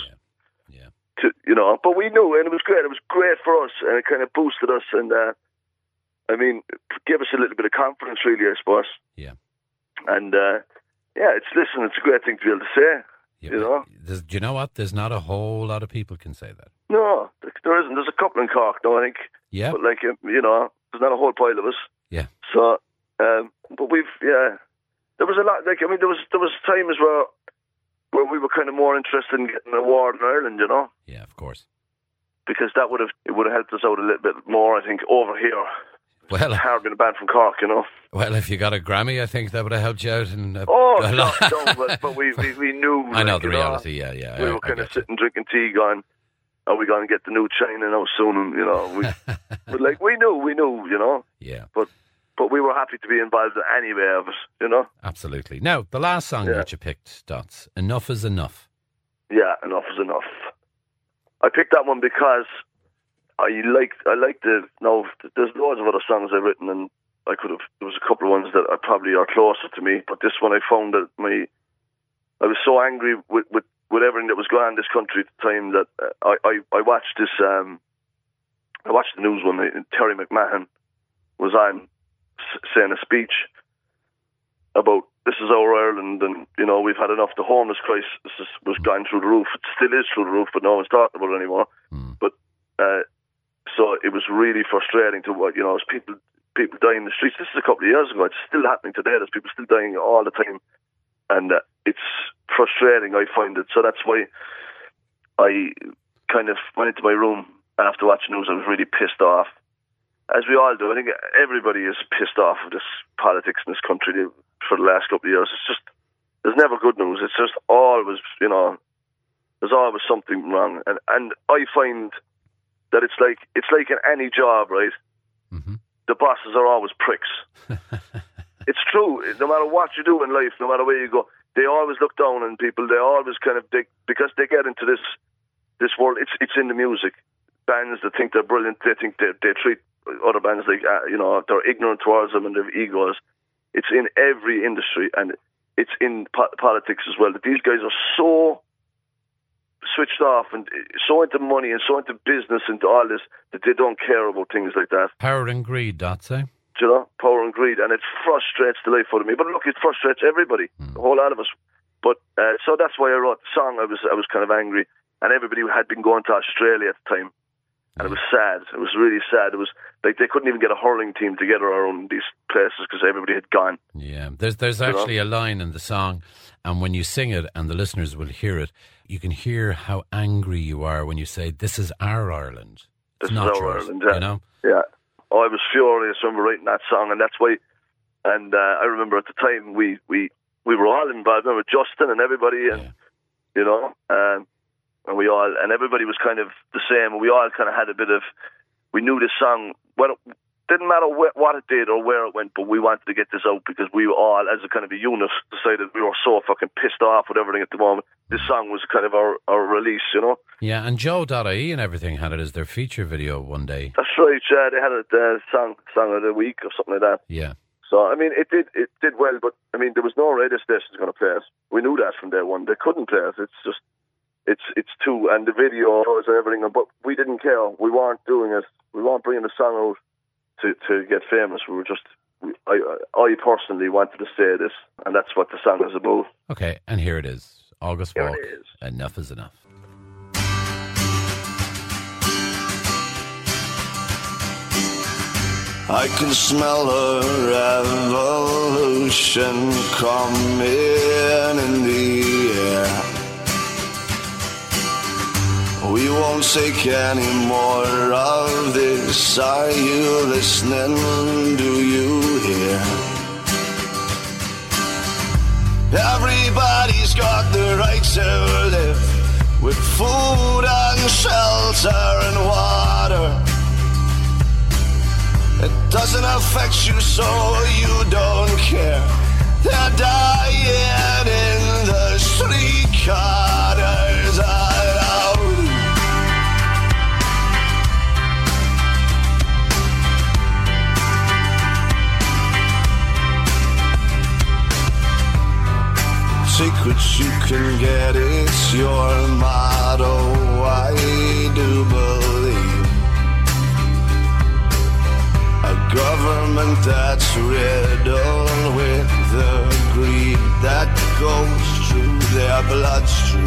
S1: Yeah.
S2: to, you know. But we knew, and it was great. It was great for us, and it kind of boosted us. And uh, I mean, gave us a little bit of confidence, really, I suppose.
S1: Yeah.
S2: And uh, yeah, it's listen, it's a great thing to be able to say.
S1: Yeah,
S2: You know?
S1: Do you know what? There's not a whole lot of people can say that.
S2: No, there isn't. There's a couple in Cork, no, I think.
S1: Yeah.
S2: But like you know, there's not a whole pile of us.
S1: Yeah.
S2: So, um, but we've yeah, there was a lot. Like I mean, there was there was times where where we were kind of more interested in getting an award in Ireland, you know,
S1: Yeah, of course.
S2: because that would have it would have helped us out a little bit more. I think over here,
S1: Well,
S2: hard being a band from Cork, you know.
S1: well, if you got a Grammy, I think that would have helped you out. And
S2: Oh,
S1: a
S2: no,
S1: lot.
S2: no, but, but we, we we *laughs* knew.
S1: I know
S2: like,
S1: the
S2: you know,
S1: reality. Yeah, yeah.
S2: we
S1: I-
S2: were kind of sitting drinking tea, going, "Are we going to get the new China now soon?" And you know, we, *laughs* but like we knew, we knew, you know.
S1: Yeah,
S2: But but we were happy to be involved in any way of it, you know.
S1: absolutely. Now, the last song
S2: Yeah.
S1: that you picked, Dots, Enough is Enough.
S2: Yeah, enough is enough. I picked that one because I like I like the no. There's loads of other songs I've written, and I could have. There was a couple of ones that are probably are closer to me, but this one I found that my I was so angry with with, with everything that was going on in this country at the time that uh, I, I I watched this. um I watched the news one night, and Terry McMahon was on saying a speech about this is our Ireland, and you know we've had enough. The homeless crisis is, was going through the roof. It still is through the roof, but no one's talking about it anymore.
S1: Mm.
S2: But uh, so it was really frustrating to what you know, as people people dying in the streets. This is a couple of years ago. It's still happening today. There's people still dying all the time, and uh, it's frustrating. I find it. So that's why I kind of went into my room and after watching news. I was really pissed off, as we all do. I think everybody is pissed off of this politics in this country for the last couple of years. It's just there's never good news. It's just always you know there's always something wrong, and and I find that it's like it's like in any job, right?
S1: hmm
S2: The bosses are always pricks. *laughs* it's true. No matter what you do in life, no matter where you go, they always look down on people. They always kind of dig because they get into this this world. It's it's in the music. Bands that think they're brilliant, they think they they treat other bands like uh, you know they're ignorant towards them and have egos. It's in every industry and it's in po- politics as well. That these guys are so switched off and so into money and so into business and all this that they don't care about things like that.
S1: Power and greed, that's it.
S2: Do you know, power and greed, and it frustrates the life out of me. But look, it frustrates everybody, a whole lot of us. But uh, so that's why I wrote the song. I was I was kind of angry, and everybody had been going to Australia at the time, and it was sad. It was really sad. It was like they couldn't even get a hurling team together around these places because everybody had gone.
S1: Yeah, there's there's
S2: know?
S1: actually a line in the song, and when you sing it, and the listeners will hear it, you can hear how angry you are when you say, "This is our Ireland." It's
S2: This is
S1: not
S2: our
S1: yours,
S2: Ireland, yeah.
S1: You know,
S2: Yeah. Oh, I was furious when we were writing that song, and that's why. And uh, I remember at the time we we we were all involved. I remember Justin and everybody, and
S1: Yeah.
S2: you know, um, and we all and everybody was kind of the same. And we all kind of had a bit of. We knew this song. Well, it didn't matter wh- what it did or where it went, but we wanted to get this out because we all, as a kind of a unit, decided we were so fucking pissed off with everything at the moment. This song was kind of our, our release, you know.
S1: yeah. And Joe.ie and everything had it as their feature video one day.
S2: That's right. Yeah, they had it uh, song song of the week or something like that.
S1: Yeah,
S2: So I mean, it did it did well, but I mean, there was no radio stations going to play it. We knew that from day one. They couldn't play it. It's just it's it's too and the videos and everything. But we didn't care. We weren't doing it. We weren't bringing the song out to to get famous. We were just. we- I I personally wanted to say this, and that's what the song is about.
S1: okay. And here it is, August
S2: Here
S1: Walk.
S2: is.
S1: Enough is enough.
S3: I can smell a revolution coming in the air. We won't take any more of this. Are you listening? Do you hear? Everybody's got the right to live with food and shelter and water. It doesn't affect you, so you don't care. Secrets can get, it's your motto. I do believe a government that's riddled with the greed that goes through their bloodstream.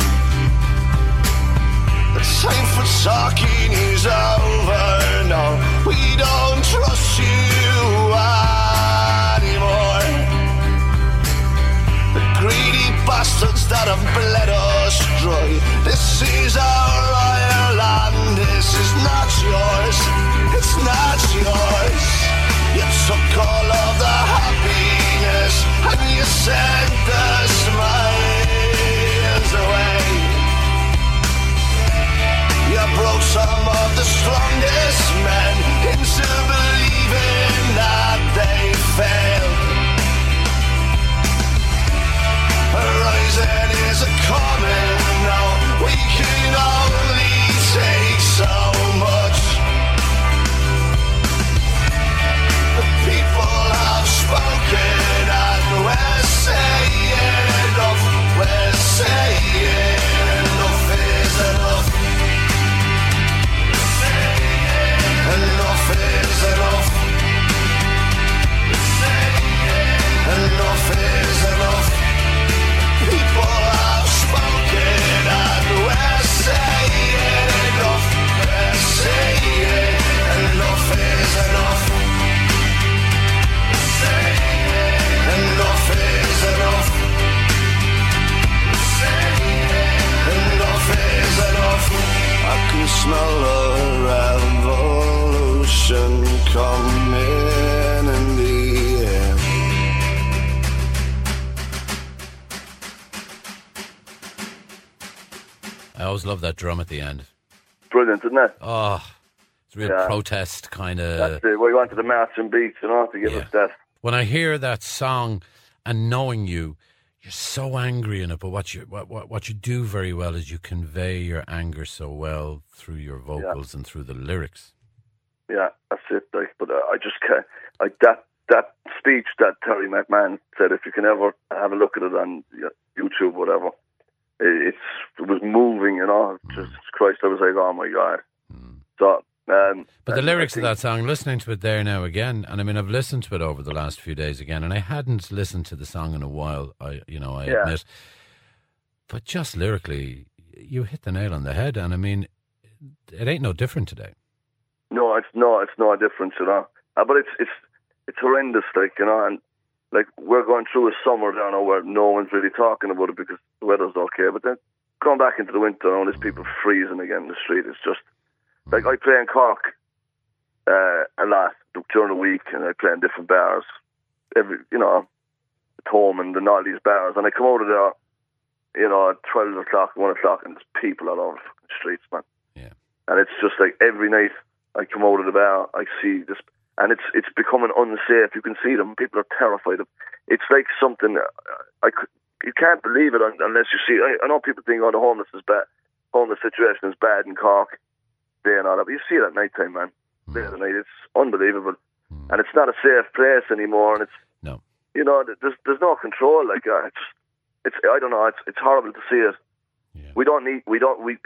S3: The time for talking is over. No, we don't trust you anymore. Bastards that have bled us dry. This is our Ireland. This is not yours. It's not yours. You took all of the happiness and you sent the smiles away. You broke some of the strongest men into believing that they failed. Horizon is a coming now. We can only take so much. The people have spoken
S1: love that drum at the end.
S2: Brilliant, isn't it?
S1: Oh, it's a real
S2: Yeah.
S1: protest kind
S2: That's
S1: of.
S2: it. We went to the marching beats, you know, to give
S1: Yeah.
S2: us that.
S1: When I hear that song and knowing you, you're so angry in it. But what you what, what what you do very well is you convey your anger so well through your vocals and through the lyrics.
S2: Yeah, that's it. Like, but uh, I just can't. Like that that speech that Terry McMahon said. If you can ever have a look at it on YouTube, whatever, it, it was moving. You know, just Christ. I was like, oh my god. So, um,
S1: But the lyrics
S2: I
S1: of that song, listening to it there now again, and I mean, I've listened to it over the last few days again, and I hadn't listened to the song in a while. I, you know, I
S2: Yeah.
S1: admit. But just lyrically, you hit the nail on the head, and I mean, it ain't no different today.
S2: No, it's no, it's no different, you know. Uh, but it's it's it's horrendous, like you know, and like we're going through a summer down now where no one's really talking about it because the weather's okay. But then going back into the winter, all these people freezing again in the street. It's just like I play in Cork uh, a lot during the week, and I play in different bars. Every you know, at home and in all these bars, and I come out of there, you know, at twelve o'clock, one o'clock, and there's people all over the fucking streets, man.
S1: Yeah.
S2: And it's just like every night I come out of the bar, I see this, and it's it's becoming unsafe. You can see them. People are terrified of. It's like something uh, I could, you can't believe it unless you see. I, I know people think, oh, the homeless is bad. Homeless situation is bad in Cork, day and all that. But you see it at night time, man. Day and night, it's unbelievable, and it's not a safe place anymore. And it's
S1: No.
S2: you know, there's there's no control. Like uh, it's it's I don't know. It's it's horrible to see it.
S1: Yeah.
S2: We don't need we don't we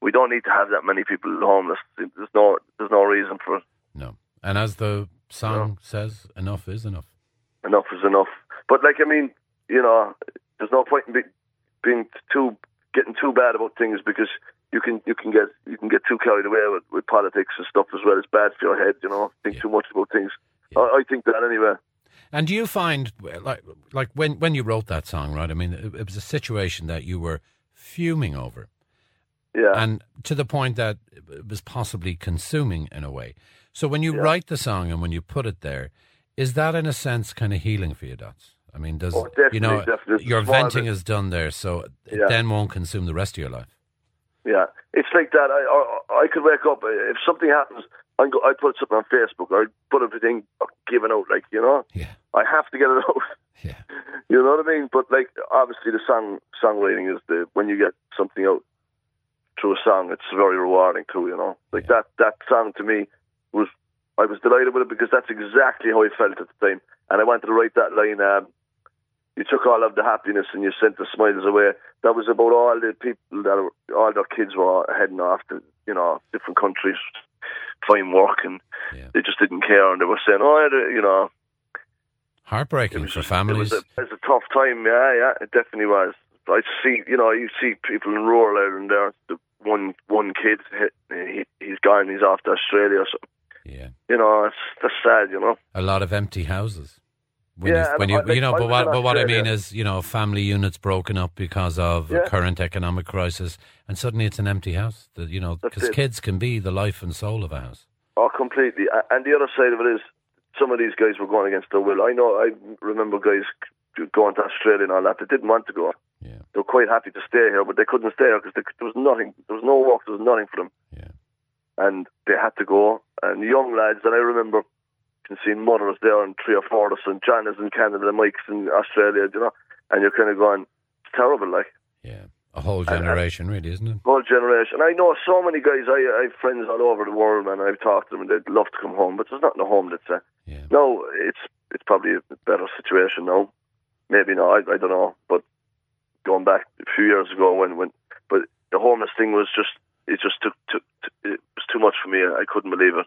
S2: we don't need to have that many people homeless. There's no there's no reason for it.
S1: No. And as the song says, enough is enough.
S2: Enough is enough. But like I mean, you know, there's no point in be, being too getting too bad about things because you can you can get you can get too carried away with, with politics and stuff as well. It's bad for your head, you know. Think
S1: Yeah.
S2: too much about things. I, I think that anyway.
S1: And do you find like like when when you wrote that song, right? I mean, it, it was a situation that you were fuming over,
S2: Yeah.
S1: and to the point that it was possibly consuming in a way. So when you
S2: Yeah.
S1: write the song and when you put it there, is that in a sense kind of healing for you, Dots? I mean, does
S2: Oh,
S1: you know
S2: definitely.
S1: Your venting is done there, so it
S2: Yeah.
S1: then won't consume the rest of your life.
S2: Yeah, it's like that. I I, I could wake up uh, if something happens. I go. I put something on Facebook. I put everything given out. Like you know,
S1: Yeah,
S2: I have to get it out. *laughs*
S1: yeah,
S2: you know what I mean? But like obviously, the song songwriting is the when you get something out through a song, it's very rewarding too. You know, like
S1: Yeah.
S2: that that song to me was I was delighted with it because that's exactly how I felt at the time, and I wanted to write that line. Um, you took all of the happiness and you sent the smiles away. That was about all the people that were, all their kids were heading off to you know different countries, find work, and
S1: yeah.
S2: they just didn't care, and they were saying, oh, you know,
S1: Heartbreaking
S2: was
S1: for families.
S2: It was, a, it was a tough time. Yeah, yeah, it definitely was. I see, you know, you see people in rural Ireland there. The one one kid, he, he's gone. He's off to Australia. So
S1: yeah,
S2: you know, it's that's sad. You know.
S1: a lot of empty houses. When
S2: Yeah,
S1: you, when you,
S2: I-
S1: you know,
S2: I
S1: but what, but what I mean is, you know, family units broken up because of
S2: Yeah.
S1: current economic crisis, and suddenly it's an empty house. The, you know, because kids can be the life and soul of a house.
S2: Oh, completely. And the other side of it is, some of these guys were going against their will. I know. I remember guys going to Australia and all that. They didn't want to go.
S1: Yeah,
S2: They were quite happy to stay here, but they couldn't stay here because there was nothing. There was no work. There was nothing for them.
S1: yeah,
S2: and they had to go. And young lads that I remember can see mothers there and three or four of us, and John is in Canada, and Mike's in Australia, you know, and you're kind of going, it's terrible, like,
S1: yeah. A whole
S2: and-
S1: generation, really, isn't it?
S2: whole generation. I know so many guys, I, I have friends all over the world, and I've talked to them, and they'd love to come home, but there's not no home that's, uh,
S1: Yeah,
S2: no, it's it's probably a better situation now. Maybe not, I, I don't know, but going back a few years ago when, when but the homeless thing was just, it just took, took, it was too much for me. I couldn't believe it.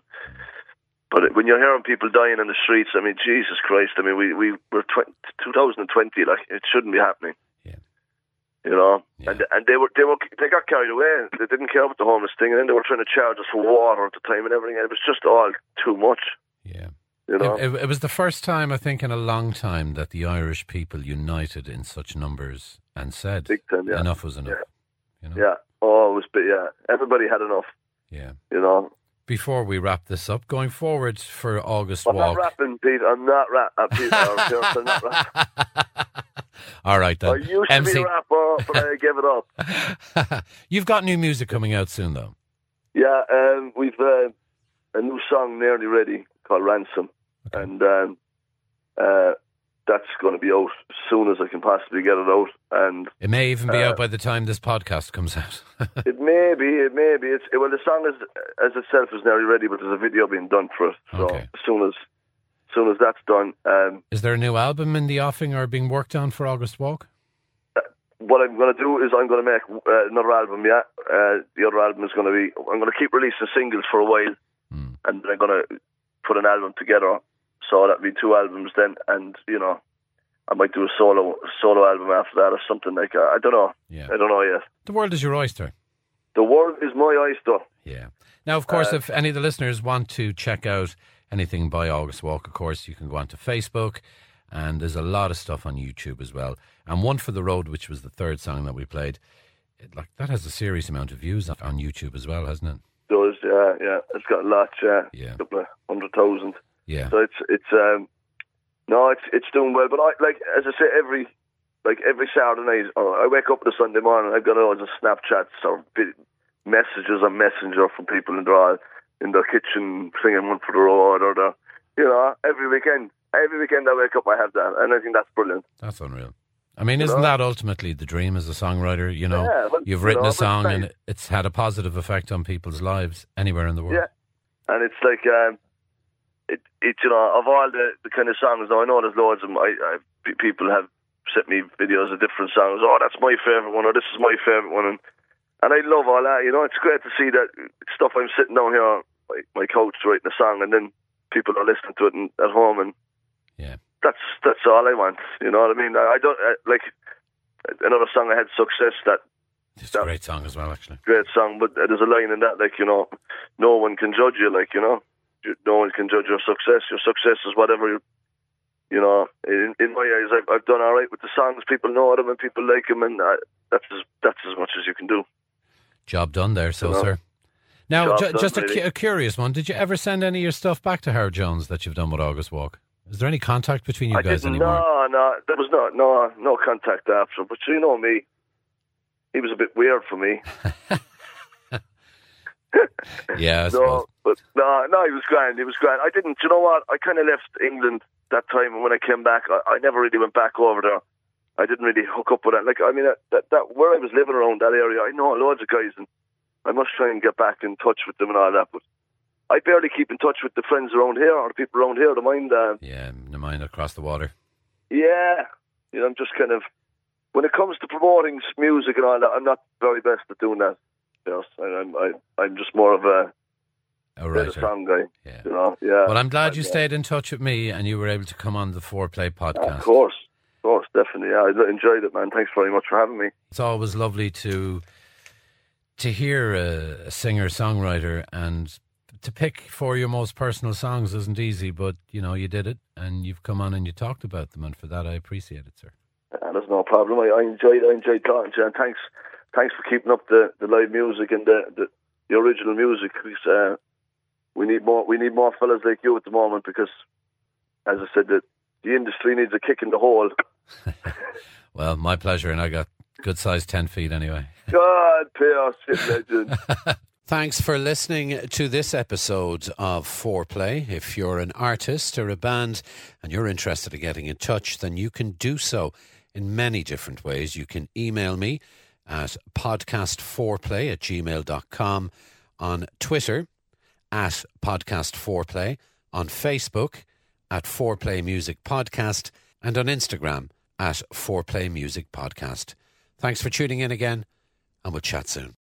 S2: But when you're hearing people dying in the streets, I mean, Jesus Christ! I mean, we we were tw- 2020, like it shouldn't be happening.
S1: Yeah.
S2: You know,
S1: Yeah.
S2: and and they were they were they got carried away. They didn't care about the homeless thing, and then they were trying to charge us for water at the time and everything. And it was just all too much.
S1: yeah.
S2: You know,
S1: It, it, it was the first time, I think, in a long time that the Irish people united in such numbers and said
S2: time. Yeah,
S1: enough was enough. You know?
S2: yeah. Oh, it was. But yeah, everybody had enough.
S1: yeah.
S2: You know,
S1: Before we wrap this up, going forward for August
S2: I'm
S1: Walk.
S2: not rapping, Pete. I'm not rap. Uh, *laughs* I'm not rap.
S1: All right then.
S2: I used to
S1: MC.
S2: be a rapper, but I gave it up. *laughs*
S1: You've got new music coming out soon, though.
S2: Yeah, um, we've uh, a new song nearly ready called Ransom,
S1: Okay.
S2: and um, uh, that's going to be out as soon as I can possibly get it out. And
S1: It may even be
S2: Uh,
S1: out by the time this podcast comes out. *laughs*
S2: it may be, it may be. It's well, the song is as itself is nearly ready, but there's a video being done for it. So
S1: Okay.
S2: as soon as, as soon as that's done, um,
S1: Is there a new album in the offing or being worked on for August Walk?
S2: what I'm going to do is I'm going to make uh, another album. Yeah, uh, the other album is going to be. I'm going to keep releasing singles for a while,
S1: Hmm.
S2: and then I'm going to put an album together. So that'd be two albums then, and you know, I might do a solo solo album after that or something like. that. I don't know.
S1: Yeah.
S2: I don't know yet.
S1: The world is your oyster.
S2: The world is my oyster.
S1: Yeah. Now, of course,
S2: Uh,
S1: if any of the listeners want to check out anything by August Walk, of course, you can go onto Facebook, and there's a lot of stuff on YouTube as well. And one for the road, which was the third song that we played, it, like that has a serious amount of views on- YouTube as well, hasn't it?
S2: Does yeah yeah. It's got a lot. Yeah,
S1: Yeah.
S2: couple of hundred thousand.
S1: Yeah.
S2: So it's it's um no, it's it's doing well. But I like as I say every like every Saturday night, I wake up on a Sunday morning, I've got loads of Snapchats or messages on Messenger from people in their in their kitchen singing one for the road or the you know every weekend. Every weekend I wake up, I have that, and I think that's brilliant.
S1: That's unreal. I mean, isn't that ultimately the dream as a songwriter? You know,
S2: Yeah,
S1: you've
S2: you
S1: written
S2: know,
S1: a song and it's had a positive effect on people's lives anywhere in the world.
S2: Yeah. And it's like, um, it, it, you know, of all the, the kind of songs, now I know there's loads of them. I, I, people have sent me videos of different songs. Oh, that's my favourite one, or this is my favourite one. And, and I love all that, you know. It's great to see that stuff I'm sitting down here on my, my couch writing a song, and then people are listening to it in, at home, and
S1: Yeah.
S2: that's that's all I want. You know what I mean? I, I don't uh, like another song I had success that
S1: It's a great song as well, actually.
S2: great song, but there's a line in that like you know, no one can judge you, like you know. You- no one can judge your success. Your success is whatever you, you know. In, in my eyes, I've, I've done all right with the songs. People know them and people like them, and uh, that's as, that's as much as you can do.
S1: Job done there, so,
S2: Yeah.
S1: sir. Now, ju-
S2: done,
S1: just a, cu- a curious one. Did you ever send any of your stuff back to Howard Jones that you've done with August Walk? Is there any contact between you
S2: I
S1: guys anymore?
S2: No, no, there was no, no, no contact after. But you know me, he was a bit weird for me. *laughs* *laughs*
S1: Yeah,
S2: No, but no, no, he was grand. He was grand. I didn't. You know what? I kind of left England that time, and when I came back, I, I never really went back over there. I didn't really hook up with that. Like, I mean, that, that, that where I was living around that area, I know loads of guys, and I must try and get back in touch with them and all that. But I barely keep in touch with the friends around here or the people around here. The mind, uh,
S1: Yeah, the mind across the water.
S2: yeah, you know, I'm just kind of when it comes to promoting music and all that, I'm not very best at doing that. I'm I, I'm just more of a,
S1: A writer.
S2: song guy.
S1: Yeah.
S2: You know, yeah.
S1: Well, I'm glad you
S2: And, uh,
S1: stayed in touch with me and you were able to come on the Foreplay podcast.
S2: Of course, of course, definitely. Yeah, I enjoyed it, man. Thanks very much for having me.
S1: It's always lovely to to hear a, a singer songwriter and to pick for your most personal songs isn't easy, but you know you did it and you've come on and you talked about them, and for that I appreciate it, sir.
S2: Uh, there's no problem. I, I enjoyed, I enjoyed talking to you, and thanks, thanks for keeping up the, the live music and the, the, the original music. Uh, we need more, we need more fellas like you at the moment. Because, as I said, the the industry needs a kick in the hole. *laughs*
S1: Well, my pleasure, and I got good sized ten feet anyway. *laughs*
S2: God, pay us, shit legend. *laughs*
S1: Thanks for listening to this episode of Foreplay. If you're an artist or a band and you're interested in getting in touch, then you can do so in many different ways. You can email me at podcastforeplay at gmail.com, on Twitter at podcastforeplay, on Facebook at Foreplay Music Podcast, and on Instagram at Foreplay Music Podcast. Thanks for tuning in again, and we'll chat soon.